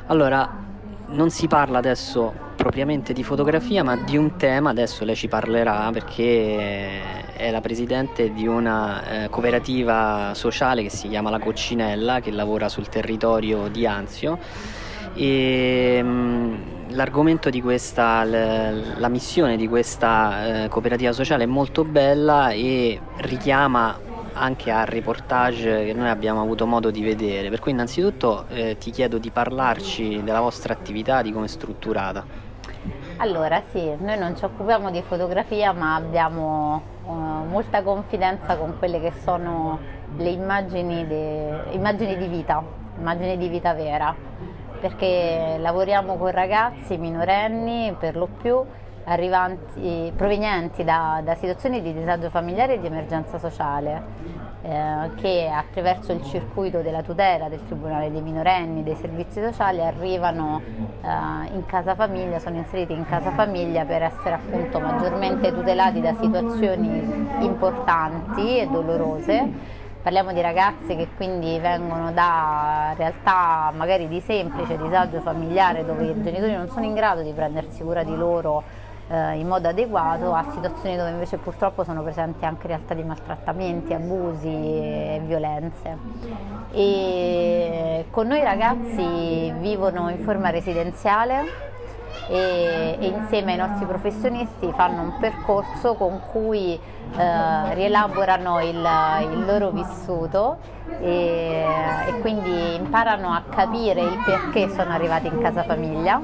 Allora, non si parla adesso propriamente di fotografia, ma di un tema, adesso lei ci parlerà perché è la presidente di una eh, cooperativa sociale che si chiama La Coccinella, che lavora sul territorio di Anzio. E, mh, mm, l'argomento di questa, l- la missione di questa eh, cooperativa sociale è molto bella e richiama anche al reportage che noi abbiamo avuto modo di vedere. Per cui innanzitutto eh, ti chiedo di parlarci della vostra attività, di come è strutturata. Allora sì, noi non ci occupiamo di fotografia ma abbiamo uh, molta confidenza con quelle che sono le immagini, de, immagini di vita, immagini di vita vera, perché lavoriamo con ragazzi minorenni per lo più arrivanti, provenienti da, da situazioni di disagio familiare e di emergenza sociale eh, che attraverso il circuito della tutela del Tribunale dei minorenni, dei servizi sociali arrivano eh, in casa famiglia, sono inseriti in casa famiglia per essere appunto maggiormente tutelati da situazioni importanti e dolorose. Parliamo di ragazzi che quindi vengono da realtà magari di semplice disagio familiare dove i genitori non sono in grado di prendersi cura di loro eh, in modo adeguato a situazioni dove invece purtroppo sono presenti anche realtà di maltrattamenti, abusi e violenze. E con noi i ragazzi vivono in forma residenziale e, e, insieme ai nostri professionisti fanno un percorso con cui eh, rielaborano il, il, loro vissuto e, e quindi imparano a capire il perché sono arrivati in casa famiglia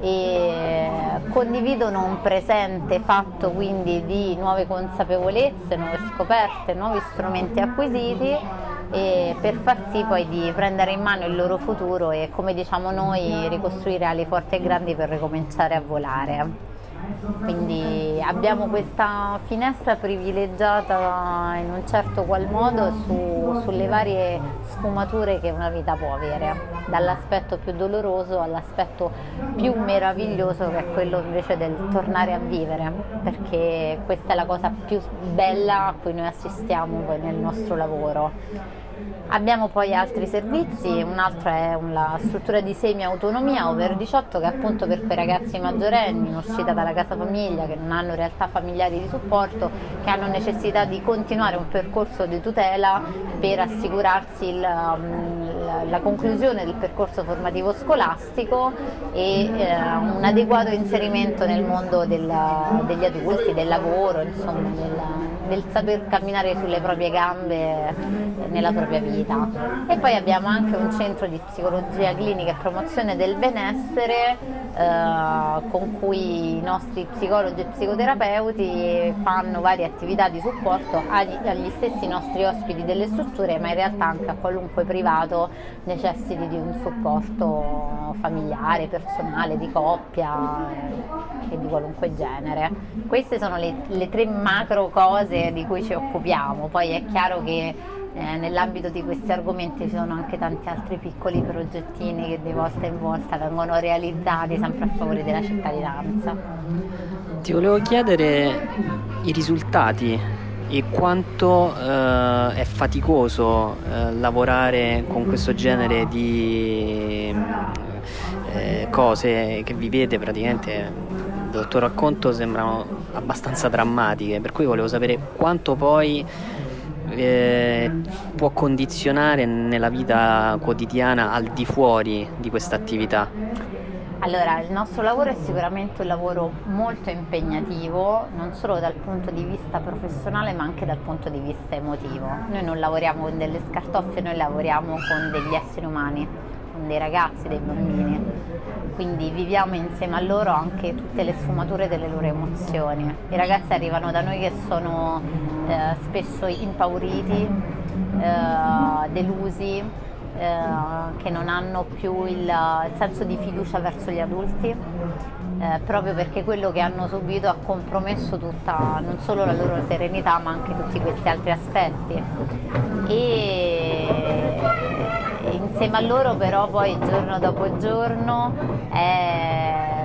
e condividono un presente fatto quindi di nuove consapevolezze, nuove scoperte, nuovi strumenti acquisiti per far sì poi di prendere in mano il loro futuro e come diciamo noi ricostruire ali forti e grandi per ricominciare a volare. Quindi abbiamo questa finestra privilegiata in un certo qual modo su, sulle varie sfumature che una vita può avere, dall'aspetto più doloroso all'aspetto più meraviglioso che è quello invece del tornare a vivere, perché questa è la cosa più bella a cui noi assistiamo nel nostro lavoro Abbiamo poi altri servizi, un altro è la struttura di semi-autonomia over 18 che è appunto per quei ragazzi maggiorenni in uscita dalla casa famiglia che non hanno realtà familiari di supporto, che hanno necessità di continuare un percorso di tutela per assicurarsi il, um, la conclusione del percorso formativo scolastico e eh, un adeguato inserimento nel mondo del, degli adulti, del lavoro, insomma, del, del saper camminare sulle proprie gambe nella propria vita. E poi abbiamo anche un centro di psicologia clinica e promozione del benessere eh, con cui i nostri psicologi e psicoterapeuti fanno varie attività di supporto agli, agli stessi nostri ospiti delle strutture, ma in realtà anche a qualunque privato necessiti di un supporto familiare, personale, di coppia eh, e di qualunque genere. Queste sono le, le tre macro cose di cui ci occupiamo, poi è chiaro che eh, nell'ambito di questi argomenti ci sono anche tanti altri piccoli progettini che di volta in volta vengono realizzati sempre a favore della cittadinanza. Ti volevo chiedere i risultati e quanto eh, è faticoso eh, lavorare con questo genere di eh, cose che vivete praticamente dal tuo racconto sembrano abbastanza drammatiche per cui volevo sapere quanto poi eh, può condizionare nella vita quotidiana al di fuori di questa attività? Allora, il nostro lavoro è sicuramente un lavoro molto impegnativo, non solo dal punto di vista professionale ma anche dal punto di vista emotivo. Noi non lavoriamo con delle scartoffie, noi lavoriamo con degli esseri umani, con dei ragazzi, dei bambini. Quindi viviamo insieme a loro anche tutte le sfumature delle loro emozioni. I ragazzi arrivano da noi che sono eh, spesso impauriti, eh, delusi, eh, che non hanno più il, senso di fiducia verso gli adulti, eh, proprio perché quello che hanno subito ha compromesso tutta, non solo la loro serenità, ma anche tutti questi altri aspetti. E insieme a loro però poi giorno dopo giorno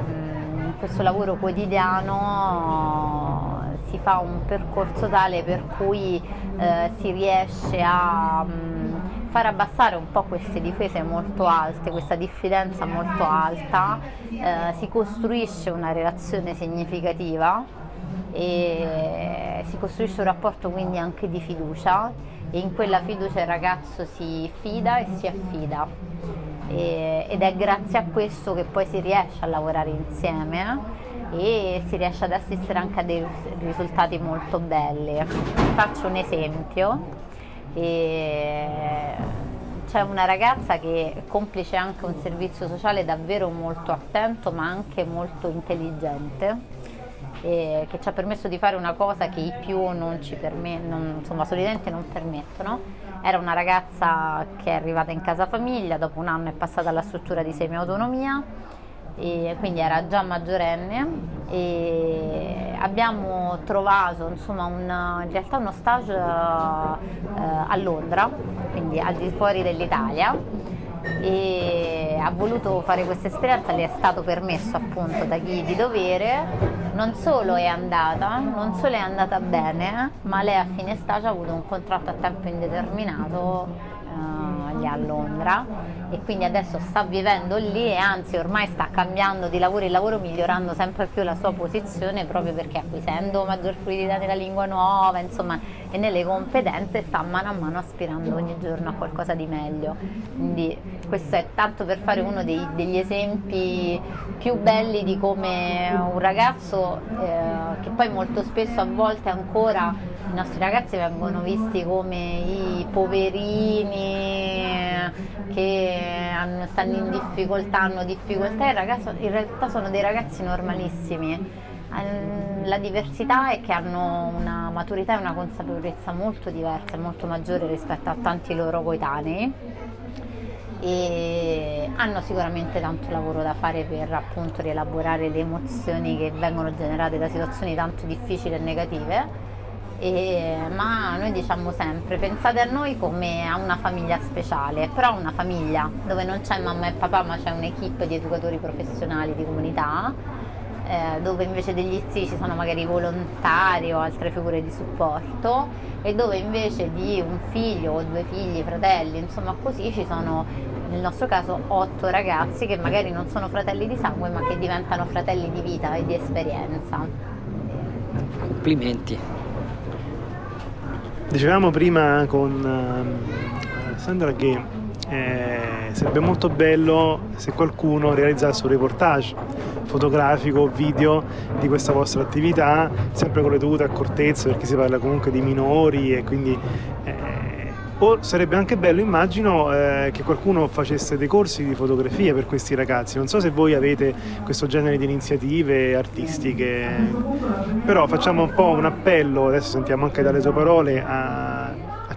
mm, questo lavoro quotidiano si fa un percorso tale per cui eh, si riesce a mh, mm, far abbassare un po' queste difese molto alte, questa diffidenza molto alta, eh, si costruisce una relazione significativa e si costruisce un rapporto quindi anche di fiducia e in quella fiducia il ragazzo si fida e si affida e, ed è grazie a questo che poi si riesce a lavorare insieme e si riesce ad assistere anche a dei risultati molto belli. Faccio un esempio. c'è una ragazza che complice anche un servizio sociale davvero molto attento ma anche molto intelligente che ci ha permesso di fare una cosa che i più non ci permettono, insomma solitamente non permettono. Era una ragazza che è arrivata in casa famiglia, dopo un anno è passata alla struttura di semi-autonomia e quindi era già maggiorenne e abbiamo trovato insomma un, in realtà uno stage eh, a Londra, quindi al di fuori dell'Italia e ha voluto fare questa esperienza, le è stato permesso appunto da chi di dovere, non solo è andata, non solo è andata bene, ma lei a fine stage ha avuto un contratto a tempo indeterminato eh, a Londra e quindi adesso sta vivendo lì e anzi ormai sta cambiando di lavoro in lavoro migliorando sempre più la sua posizione proprio perché acquisendo maggior fluidità nella lingua nuova insomma e nelle competenze sta mano a mano aspirando ogni giorno a qualcosa di meglio. Quindi questo è tanto per fare uno dei, degli esempi più belli di come un ragazzo eh, che poi molto spesso a volte ancora i nostri ragazzi vengono visti come i poverini che hanno, stanno in difficoltà, hanno difficoltà, in, realtà sono dei ragazzi normalissimi. La diversità è che hanno una maturità e una consapevolezza molto diversa, molto maggiore rispetto a tanti loro coetanei e hanno sicuramente tanto lavoro da fare per appunto rielaborare le emozioni che vengono generate da situazioni tanto difficili e negative. E, ma noi diciamo sempre pensate a noi come a una famiglia speciale, però una famiglia dove non c'è mamma e papà ma c'è un'equipe di educatori professionali di comunità eh, dove invece degli zii ci sono magari volontari o altre figure di supporto e dove invece di un figlio o due figli, fratelli, insomma così ci sono nel nostro caso otto ragazzi che magari non sono fratelli di sangue ma che diventano fratelli di vita e di esperienza. Complimenti. Dicevamo prima con uh, Sandra che eh, sarebbe molto bello se qualcuno realizzasse un reportage fotografico, video di questa vostra attività, sempre con le dovute accortezze perché si parla comunque di minori e quindi eh, o sarebbe anche bello, immagino, eh, che qualcuno facesse dei corsi di fotografia per questi ragazzi. Non so se voi avete questo genere di iniziative artistiche, però facciamo un po' un appello, adesso sentiamo anche dalle tue parole, a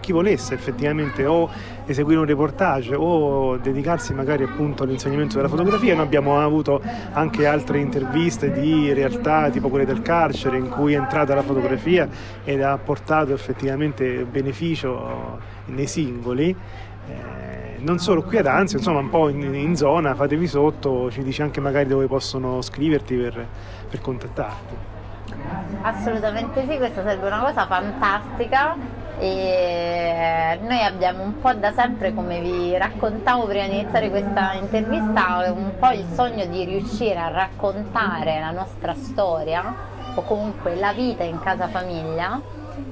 chi volesse effettivamente o eseguire un reportage o dedicarsi magari appunto all'insegnamento della fotografia. Noi abbiamo avuto anche altre interviste di realtà tipo quelle del carcere in cui è entrata la fotografia ed ha portato effettivamente beneficio nei singoli. Eh, non solo qui ad Anzio, insomma un po' in, in, zona, fatevi sotto, ci dici anche magari dove possono scriverti per, per contattarti. Assolutamente sì, questa sarebbe una cosa fantastica e noi abbiamo un po' da sempre, come vi raccontavo prima di iniziare questa intervista, un po' il sogno di riuscire a raccontare la nostra storia o comunque la vita in casa famiglia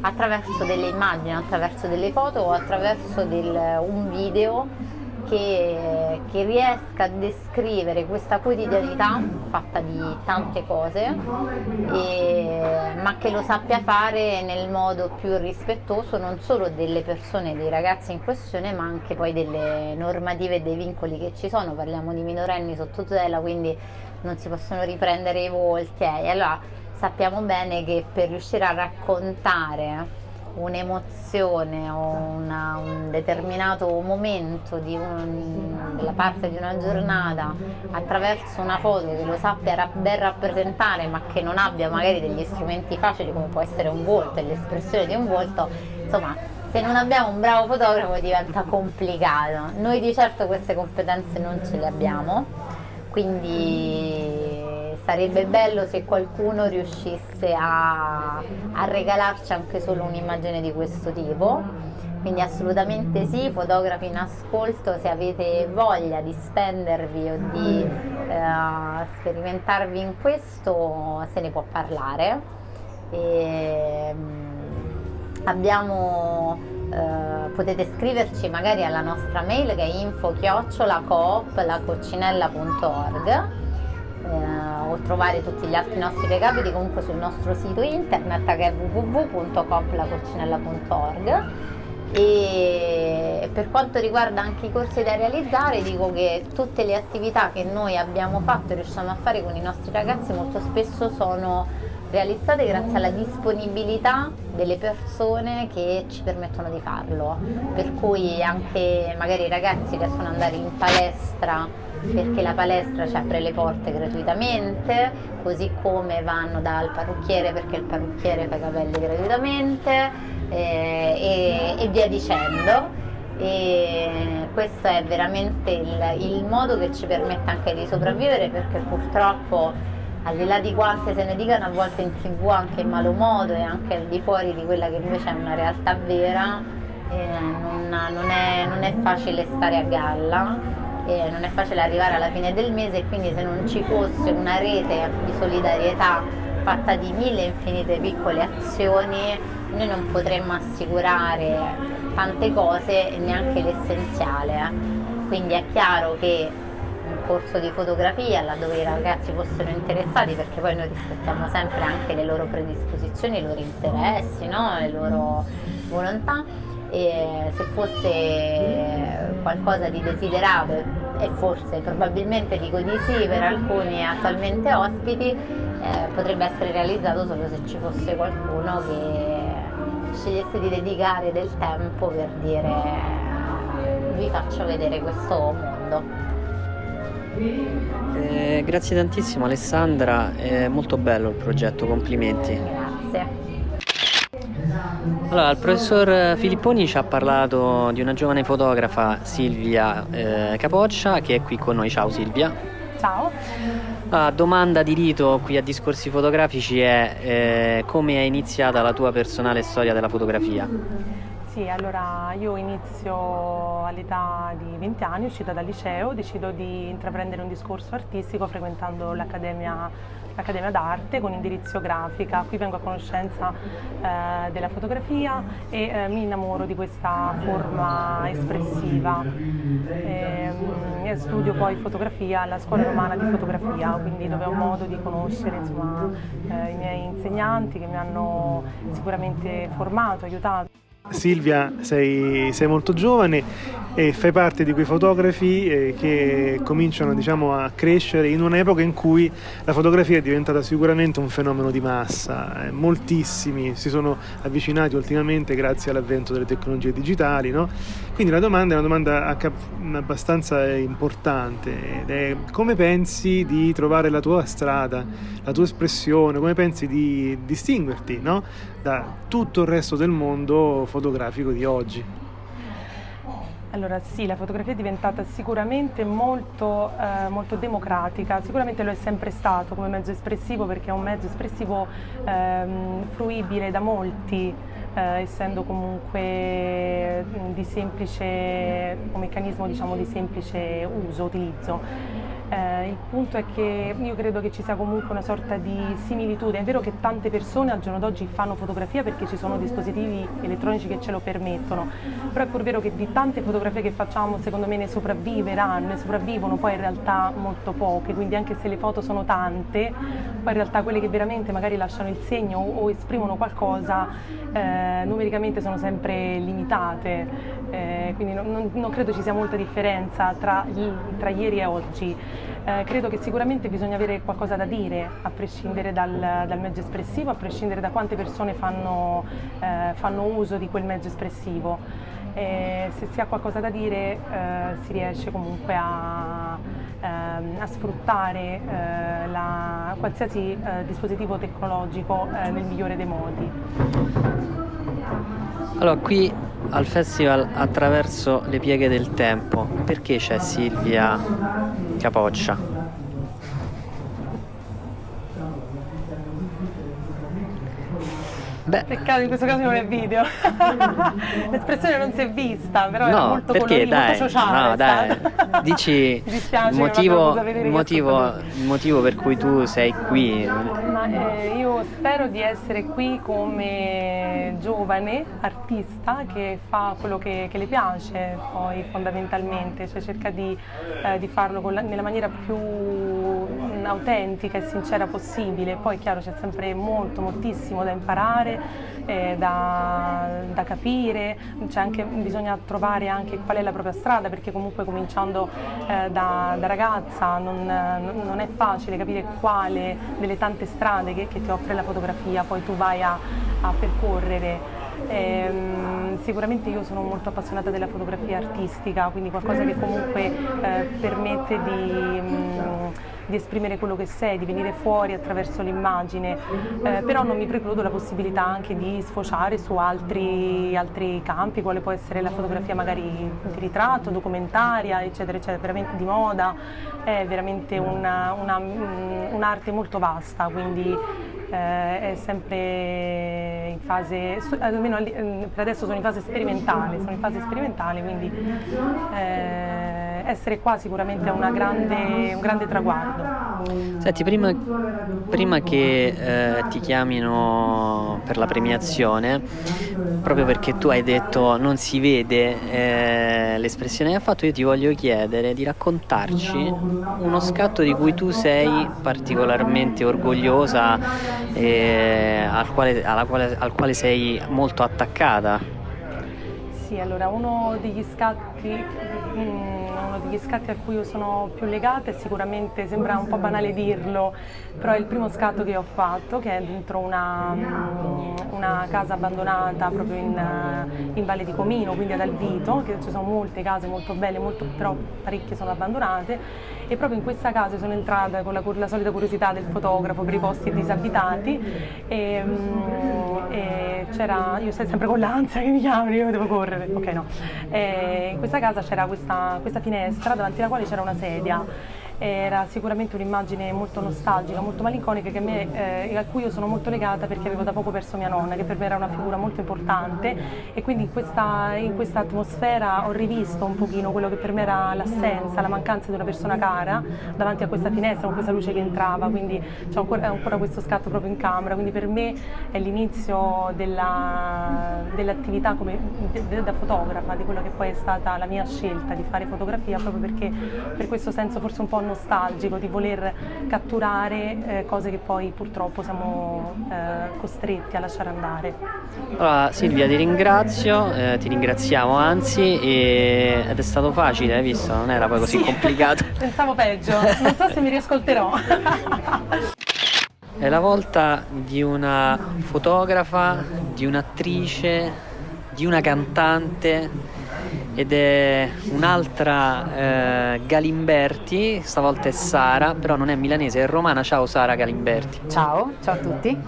attraverso delle immagini, attraverso delle foto o attraverso del, un video che, che, riesca a descrivere questa quotidianità fatta di tante cose, e, ma che lo sappia fare nel modo più rispettoso non solo delle persone, dei ragazzi in questione, ma anche poi delle normative e dei vincoli che ci sono. Parliamo di minorenni sotto tutela, quindi non si possono riprendere i volti. Eh. Allora, sappiamo bene che per riuscire a raccontare un'emozione o una, un determinato momento di un, della parte di una giornata attraverso una foto che lo sappia ben rappresentare ma che non abbia magari degli strumenti facili come può essere un volto e l'espressione di un volto, insomma se non abbiamo un bravo fotografo diventa complicato. Noi di certo queste competenze non ce le abbiamo, quindi sarebbe bello se qualcuno riuscisse a, a regalarci anche solo un'immagine di questo tipo. Quindi assolutamente sì, fotografi in ascolto, se avete voglia di spendervi o di eh, sperimentarvi in questo se ne può parlare. E, mm, abbiamo, eh, potete scriverci magari alla nostra mail che è info-coop-lacoccinella.org eh, o trovare tutti gli altri nostri recapiti comunque sul nostro sito internet che è www.coplacorcinella.org e per quanto riguarda anche i corsi da realizzare dico che tutte le attività che noi abbiamo fatto e riusciamo a fare con i nostri ragazzi molto spesso sono realizzate grazie alla disponibilità delle persone che ci permettono di farlo. Per cui anche magari i ragazzi riescono ad andare in palestra perché la palestra ci apre le porte gratuitamente, così come vanno dal parrucchiere perché il parrucchiere fa i capelli gratuitamente eh, e, e, via dicendo. E questo è veramente il, il modo che ci permette anche di sopravvivere perché purtroppo al di là di quante se ne dicano a volte in tv anche in malo modo e anche al di fuori di quella che invece è una realtà vera, eh, non, non, è, non, è, facile stare a galla eh, non è facile arrivare alla fine del mese e quindi se non ci fosse una rete di solidarietà fatta di mille infinite piccole azioni noi non potremmo assicurare tante cose e neanche l'essenziale. Quindi è chiaro che un corso di fotografia laddove i ragazzi fossero interessati perché poi noi rispettiamo sempre anche le loro predisposizioni, i loro interessi, no? le loro volontà e se fosse qualcosa di desiderato e forse probabilmente dico di sì per alcuni attualmente ospiti, eh, potrebbe essere realizzato solo se ci fosse qualcuno che scegliesse di dedicare del tempo per dire vi faccio vedere questo mondo. Eh, grazie tantissimo Alessandra, è molto bello il progetto, complimenti. Grazie. Allora, il professor Filipponi ci ha parlato di una giovane fotografa, Silvia eh, Capoccia, che è qui con noi. Ciao Silvia. Ciao. La domanda di rito qui a Discorsi Fotografici è eh, come è iniziata la tua personale storia della fotografia? Sì, allora io inizio all'età di 20 anni, uscita dal liceo, decido di intraprendere un discorso artistico frequentando l'Accademia, l'Accademia d'Arte con indirizzo grafica. Qui vengo a conoscenza eh, della fotografia e eh, mi innamoro di questa forma espressiva. Ehm, e studio poi fotografia alla scuola romana di fotografia, quindi dove ho modo di conoscere insomma, eh, i miei insegnanti che mi hanno sicuramente formato, aiutato. Silvia, sei, sei, molto giovane e fai parte di quei fotografi eh, che cominciano diciamo, a crescere in un'epoca in cui la fotografia è diventata sicuramente un fenomeno di massa. Eh, moltissimi si sono avvicinati ultimamente grazie all'avvento delle tecnologie digitali. No? Quindi la domanda è una domanda abbastanza importante ed è come pensi di trovare la tua strada, la tua espressione, come pensi di distinguerti no? da tutto il resto del mondo fotografico di oggi? Allora sì, la fotografia è diventata sicuramente molto, eh, molto, democratica, sicuramente lo è sempre stato come mezzo espressivo perché è un mezzo espressivo ehm, fruibile da molti, eh, essendo comunque di semplice, un meccanismo diciamo, di semplice uso, utilizzo. Eh, il punto è che io credo che ci sia comunque una sorta di similitudine. È vero che tante persone al giorno d'oggi fanno fotografia perché ci sono dispositivi elettronici che ce lo permettono, però è pur vero che di tante fotografie che facciamo secondo me ne sopravviveranno, ne sopravvivono poi in realtà molto poche, quindi anche se le foto sono tante, poi in realtà quelle che veramente magari lasciano il segno o, esprimono qualcosa eh, numericamente sono sempre limitate, eh, quindi non, non, credo ci sia molta differenza tra, tra ieri e oggi. Eh, credo che sicuramente bisogna avere qualcosa da dire, a prescindere dal, dal mezzo espressivo, a prescindere da quante persone fanno, eh, fanno uso di quel mezzo espressivo. E se si ha qualcosa da dire eh, si riesce comunque a, ehm, a sfruttare eh, la, qualsiasi eh, dispositivo tecnologico nel migliore dei modi. Allora, qui al festival attraverso le pieghe del tempo, perché c'è Silvia Capoccia? Beh. Peccato in questo caso non è video. L'espressione non si è vista, però no, è molto perché, colorito, dai, molto sociale. No, dai, dici il motivo, motivo, motivo, per cui tu sei qui. Ma, eh, io spero di essere qui come giovane artista che fa quello che, che le piace, poi fondamentalmente, cioè cerca di, eh, di farlo la, nella maniera più autentica e sincera possibile. Poi chiaro c'è sempre molto, moltissimo da imparare eh, da, da, capire, anche, bisogna trovare anche qual è la propria strada perché comunque cominciando eh, da, da, ragazza non, non, è facile capire quale delle tante strade che, che, ti offre la fotografia poi tu vai a, a percorrere. Eh, sicuramente io sono molto appassionata della fotografia artistica, quindi qualcosa che comunque eh, permette di... Mh, mm, di esprimere quello che sei, di venire fuori attraverso l'immagine, eh, però non mi precludo la possibilità anche di sfociare su altri, altri campi, quale può essere la fotografia magari di ritratto, documentaria, eccetera, eccetera, veramente di moda, è veramente una, una, mm, un'arte molto vasta, quindi eh, è sempre in fase, almeno mm, per adesso sono in fase sperimentale, sono in fase sperimentale, quindi eh, essere qua sicuramente è grande, un grande traguardo. Senti, prima, prima che eh, ti chiamino per la premiazione, proprio perché tu hai detto non si vede eh, l'espressione che hai fatto, io ti voglio chiedere di raccontarci uno scatto di cui tu sei particolarmente orgogliosa e al quale, quale, al quale sei molto attaccata. Sì, allora uno degli scatti, mm, uno degli scatti a cui io sono più legata è sicuramente, sembra un po' banale dirlo, però è il primo scatto che ho fatto, che è dentro una, una casa abbandonata proprio in, in, Valle di Comino, quindi ad Alvito, che ci sono molte case molto belle, molto, però parecchie sono abbandonate e proprio in questa casa sono entrata con la, con la solita curiosità del fotografo per i posti disabitati e, mm, e c'era, io stai sempre con l'ansia che mi chiamano, io devo correre, ok no. E in questa casa c'era questa, questa finestra davanti alla quale c'era una sedia era sicuramente un'immagine molto nostalgica, molto malinconica me, eh, a cui io sono molto legata perché avevo da poco perso mia nonna, che per me era una figura molto importante. E quindi in questa, in questa atmosfera ho rivisto un pochino quello che per me era l'assenza, la mancanza di una persona cara davanti a questa finestra con questa luce che entrava, quindi c'è ancora, ancora questo scatto proprio in camera, quindi per me è l'inizio della, dell'attività come, de, da fotografa, di quello che poi è stata la mia scelta di fare fotografia, proprio perché per questo senso forse un po' nostalgico di voler catturare eh, cose che poi purtroppo siamo eh, costretti a lasciare andare. Allora, Silvia ti ringrazio, eh, ti ringraziamo anzi ed è stato facile, hai visto? Non era poi così sì. complicato. Pensavo peggio, non so se mi riascolterò. È la volta di una fotografa, di un'attrice, di una cantante ed è un'altra eh, Galimberti, stavolta è Sara, però non è milanese, è romana. Ciao Sara Galimberti. Ciao, ciao a tutti.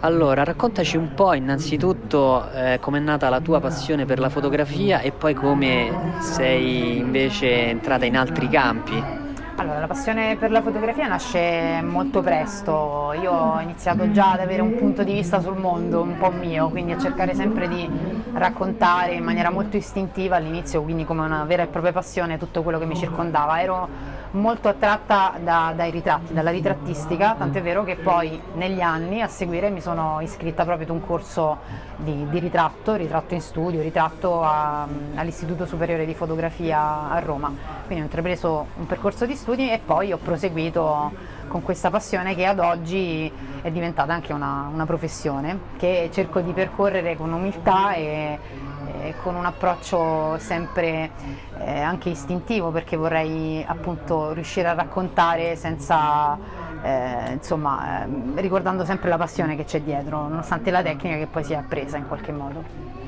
Allora, raccontaci un po' innanzitutto eh, com'è nata la tua passione per la fotografia e poi come sei invece entrata in altri campi. Allora, la passione per la fotografia nasce molto presto, io ho iniziato già ad avere un punto di vista sul mondo un po' mio, quindi a cercare sempre di raccontare in maniera molto istintiva all'inizio, quindi come una vera e propria passione tutto quello che mi circondava. Ero molto attratta da, dai ritratti, dalla ritrattistica, tant'è vero che poi negli anni a seguire mi sono iscritta proprio ad un corso di, di ritratto, ritratto in studio, ritratto a, all'Istituto Superiore di Fotografia a Roma. Quindi ho intrapreso un percorso di studi e poi ho proseguito con questa passione che ad oggi è diventata anche una, una professione che cerco di percorrere con umiltà e, e con un approccio sempre eh, anche istintivo perché vorrei appunto riuscire a raccontare senza eh, insomma eh, ricordando sempre la passione che c'è dietro nonostante la tecnica che poi si è appresa in qualche modo.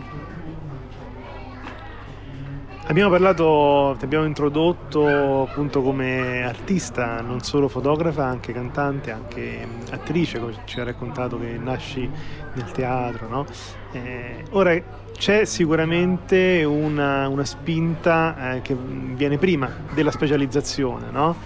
Abbiamo parlato, ti abbiamo introdotto appunto come artista, non solo fotografa, anche cantante, anche attrice, come ci ha raccontato che nasci nel teatro, no? eh, ora c'è sicuramente una, una spinta eh, che viene prima della specializzazione, no?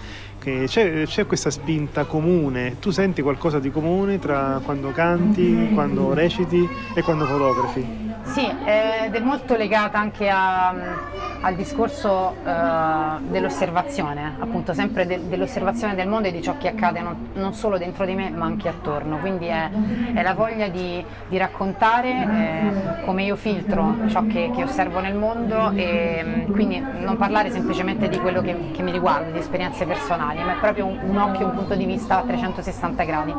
C'è, c'è, questa spinta comune, tu senti qualcosa di comune tra quando canti, quando reciti e quando fotografi? Sì, ed è molto legata anche a, al discorso uh, dell'osservazione, appunto sempre de, dell'osservazione del mondo e di ciò che accade non, non, solo dentro di me ma anche attorno, quindi è, è la voglia di, di raccontare eh, come io filtro ciò che, che, osservo nel mondo e quindi non parlare semplicemente di quello che, che mi riguarda, di esperienze personali, ma è proprio un, un occhio, un punto di vista a 360 gradi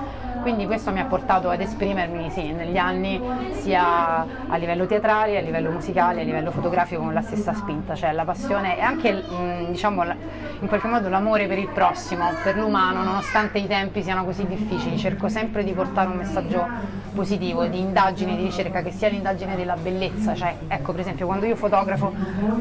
quindi questo mi ha portato ad esprimermi sì, negli anni sia a livello teatrale, a livello musicale, a livello fotografico con la stessa spinta, cioè la passione e anche mh, diciamo, in qualche modo l'amore per il prossimo, per l'umano, nonostante i tempi siano così difficili, cerco sempre di portare un messaggio positivo, di indagine, di ricerca, che sia l'indagine della bellezza, cioè ecco per esempio quando io fotografo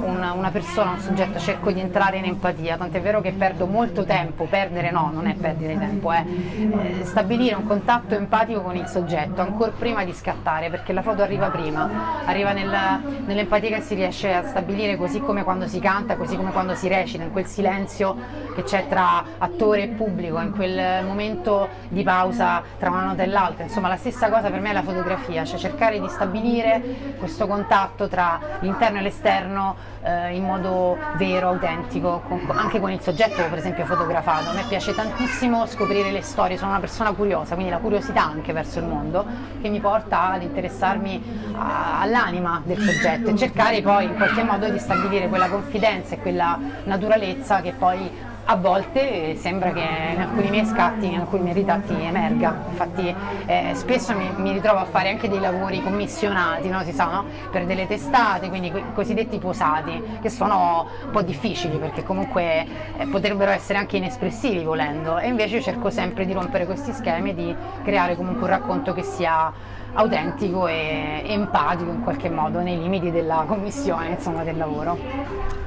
una, una persona, un soggetto, cerco di entrare in empatia, tant'è vero che perdo molto tempo, perdere no, non è perdere tempo, è eh, stabilire un contatto empatico con il soggetto ancora prima di scattare perché la foto arriva prima, arriva nella, nell'empatia che si riesce a stabilire così come quando si canta, così come quando si recita, in quel silenzio che c'è tra attore e pubblico, in quel momento di pausa tra una nota e l'altra, insomma la stessa cosa per me è la fotografia, cioè cercare di stabilire questo contatto tra l'interno e l'esterno eh, in modo vero, autentico, con, anche con il soggetto per esempio fotografato. A me piace tantissimo scoprire le storie, sono una persona curiosa, quindi la curiosità anche verso il mondo che mi porta ad interessarmi a, all'anima del soggetto e cercare poi in qualche modo di stabilire quella confidenza e quella naturalezza che poi a volte sembra che in alcuni miei scatti, in alcuni miei ritratti emerga. Infatti eh, spesso mi, mi, ritrovo a fare anche dei lavori commissionati, no? si sa, no? per delle testate, quindi i cosiddetti posati, che sono un po' difficili perché comunque eh, potrebbero essere anche inespressivi volendo. E invece cerco sempre di rompere questi schemi e di creare comunque un racconto che sia autentico e empatico in qualche modo nei limiti della commissione, insomma, del lavoro.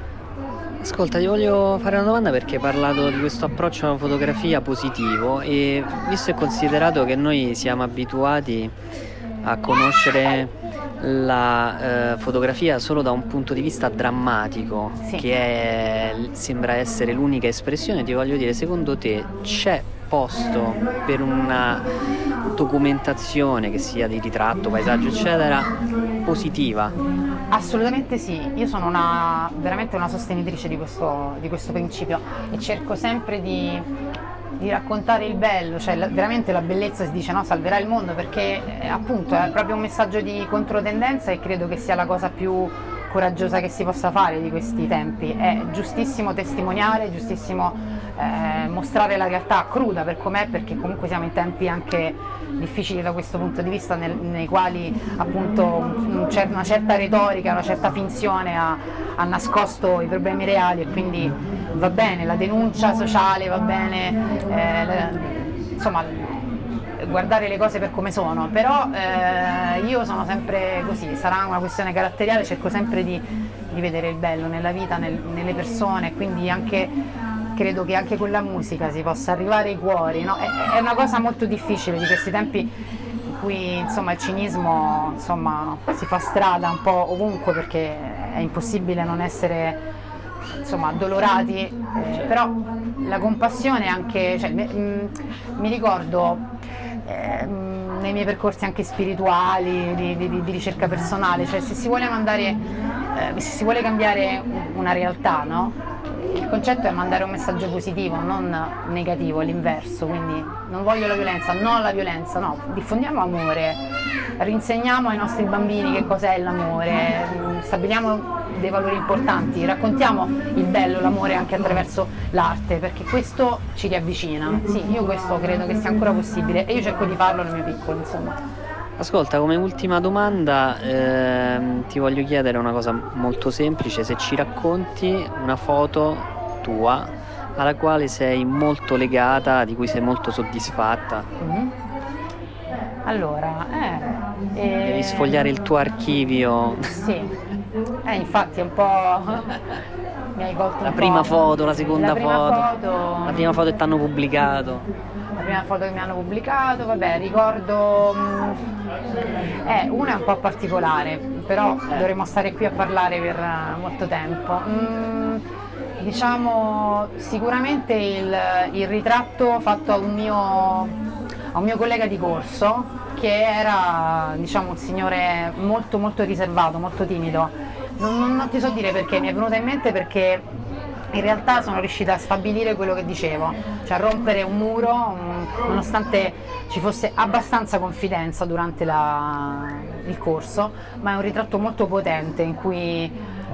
Ascolta, ti voglio fare una domanda perché hai parlato di questo approccio alla fotografia positivo e visto e considerato che noi siamo abituati a conoscere la eh, fotografia solo da un punto di vista drammatico, sì. che è, sembra essere l'unica espressione, ti voglio dire, secondo te c'è posto per una documentazione che sia di ritratto, paesaggio, eccetera, positiva? Assolutamente sì, io sono una, veramente una sostenitrice di questo, di questo principio e cerco sempre di, di raccontare il bello, cioè la, veramente la bellezza si dice no, salverà il mondo perché eh, appunto è proprio un messaggio di controtendenza e credo che sia la cosa più coraggiosa che si possa fare di questi tempi. È giustissimo testimoniare, giustissimo eh, mostrare la realtà cruda per com'è, perché comunque siamo in tempi anche difficili da questo punto di vista, nel, nei quali appunto un, un, una certa retorica, una certa finzione ha, ha nascosto i problemi reali e quindi va bene la denuncia sociale, va bene eh, insomma guardare le cose per come sono, però eh, io sono sempre così, sarà una questione caratteriale, cerco sempre di, di vedere il bello nella vita, nel, nelle persone, quindi anche credo che anche con la musica si possa arrivare ai cuori, no? è, è, una cosa molto difficile di questi tempi in cui insomma, il cinismo insomma, si fa strada un po' ovunque perché è impossibile non essere insomma, addolorati, eh, però la compassione anche, cioè, mi, mm, mi ricordo Ehm, nei miei percorsi anche spirituali, di, di, di, ricerca personale, cioè se si vuole mandare, eh, se si vuole cambiare una realtà, no? il concetto è mandare un messaggio positivo, non negativo, l'inverso, quindi non voglio la violenza, non la violenza, no, diffondiamo amore, rinsegniamo ai nostri bambini che cos'è l'amore, stabiliamo dei valori importanti, raccontiamo il bello, l'amore anche attraverso l'arte, perché questo ci riavvicina. Sì, io questo credo che sia ancora possibile e io cerco di farlo nel mio piccolo, insomma. Ascolta, come ultima domanda ehm, ti voglio chiedere una cosa molto semplice, se ci racconti una foto tua alla quale sei molto legata, di cui sei molto soddisfatta. Mm-hmm. Allora, eh, eh... Devi sfogliare il tuo archivio. Sì, eh, infatti è un po'... mi hai colto La prima foto, la seconda la foto, foto, la prima foto che ti hanno pubblicato. Prima foto che mi hanno pubblicato, vabbè, ricordo... Eh, una è un po' particolare, però dovremmo stare qui a parlare per molto tempo. Mm, diciamo sicuramente il, il ritratto fatto a un, mio, a un mio collega di corso che era diciamo, un signore molto molto riservato, molto timido. Non, non ti so dire perché, mi è venuta in mente perché in realtà sono riuscita a stabilire quello che dicevo, cioè a rompere un muro nonostante ci fosse abbastanza confidenza durante la, il corso, ma è un ritratto molto potente in cui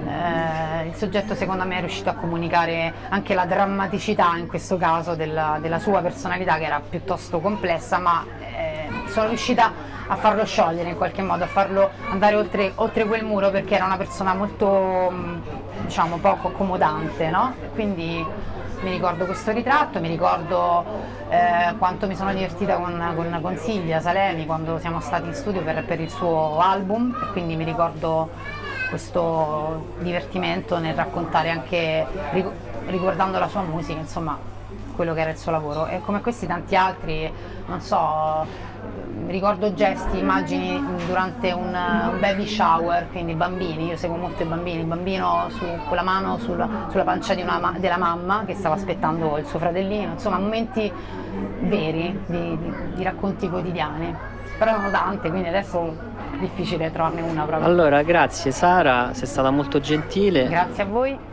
eh, il soggetto secondo me è riuscito a comunicare anche la drammaticità in questo caso della, della sua personalità che era piuttosto complessa, ma eh, sono riuscita a farlo sciogliere in qualche modo, a farlo andare oltre, oltre quel muro perché era una persona molto diciamo poco accomodante, no? Quindi mi ricordo questo ritratto, mi ricordo eh, quanto mi sono divertita con, con, con, Silvia Salemi quando siamo stati in studio per, per il suo album e quindi mi ricordo questo divertimento nel raccontare anche ricordando la sua musica, insomma quello che era il suo lavoro e come questi tanti altri, non so, ricordo gesti, immagini durante un, un, baby shower, quindi bambini, io seguo molto i bambini, il bambino su, con la mano sulla, sulla pancia una, della mamma che stava aspettando il suo fratellino, insomma momenti veri di, di, di racconti quotidiani, però erano tante, quindi adesso è difficile trovarne una proprio. Allora, grazie Sara, sei stata molto gentile. Grazie a voi.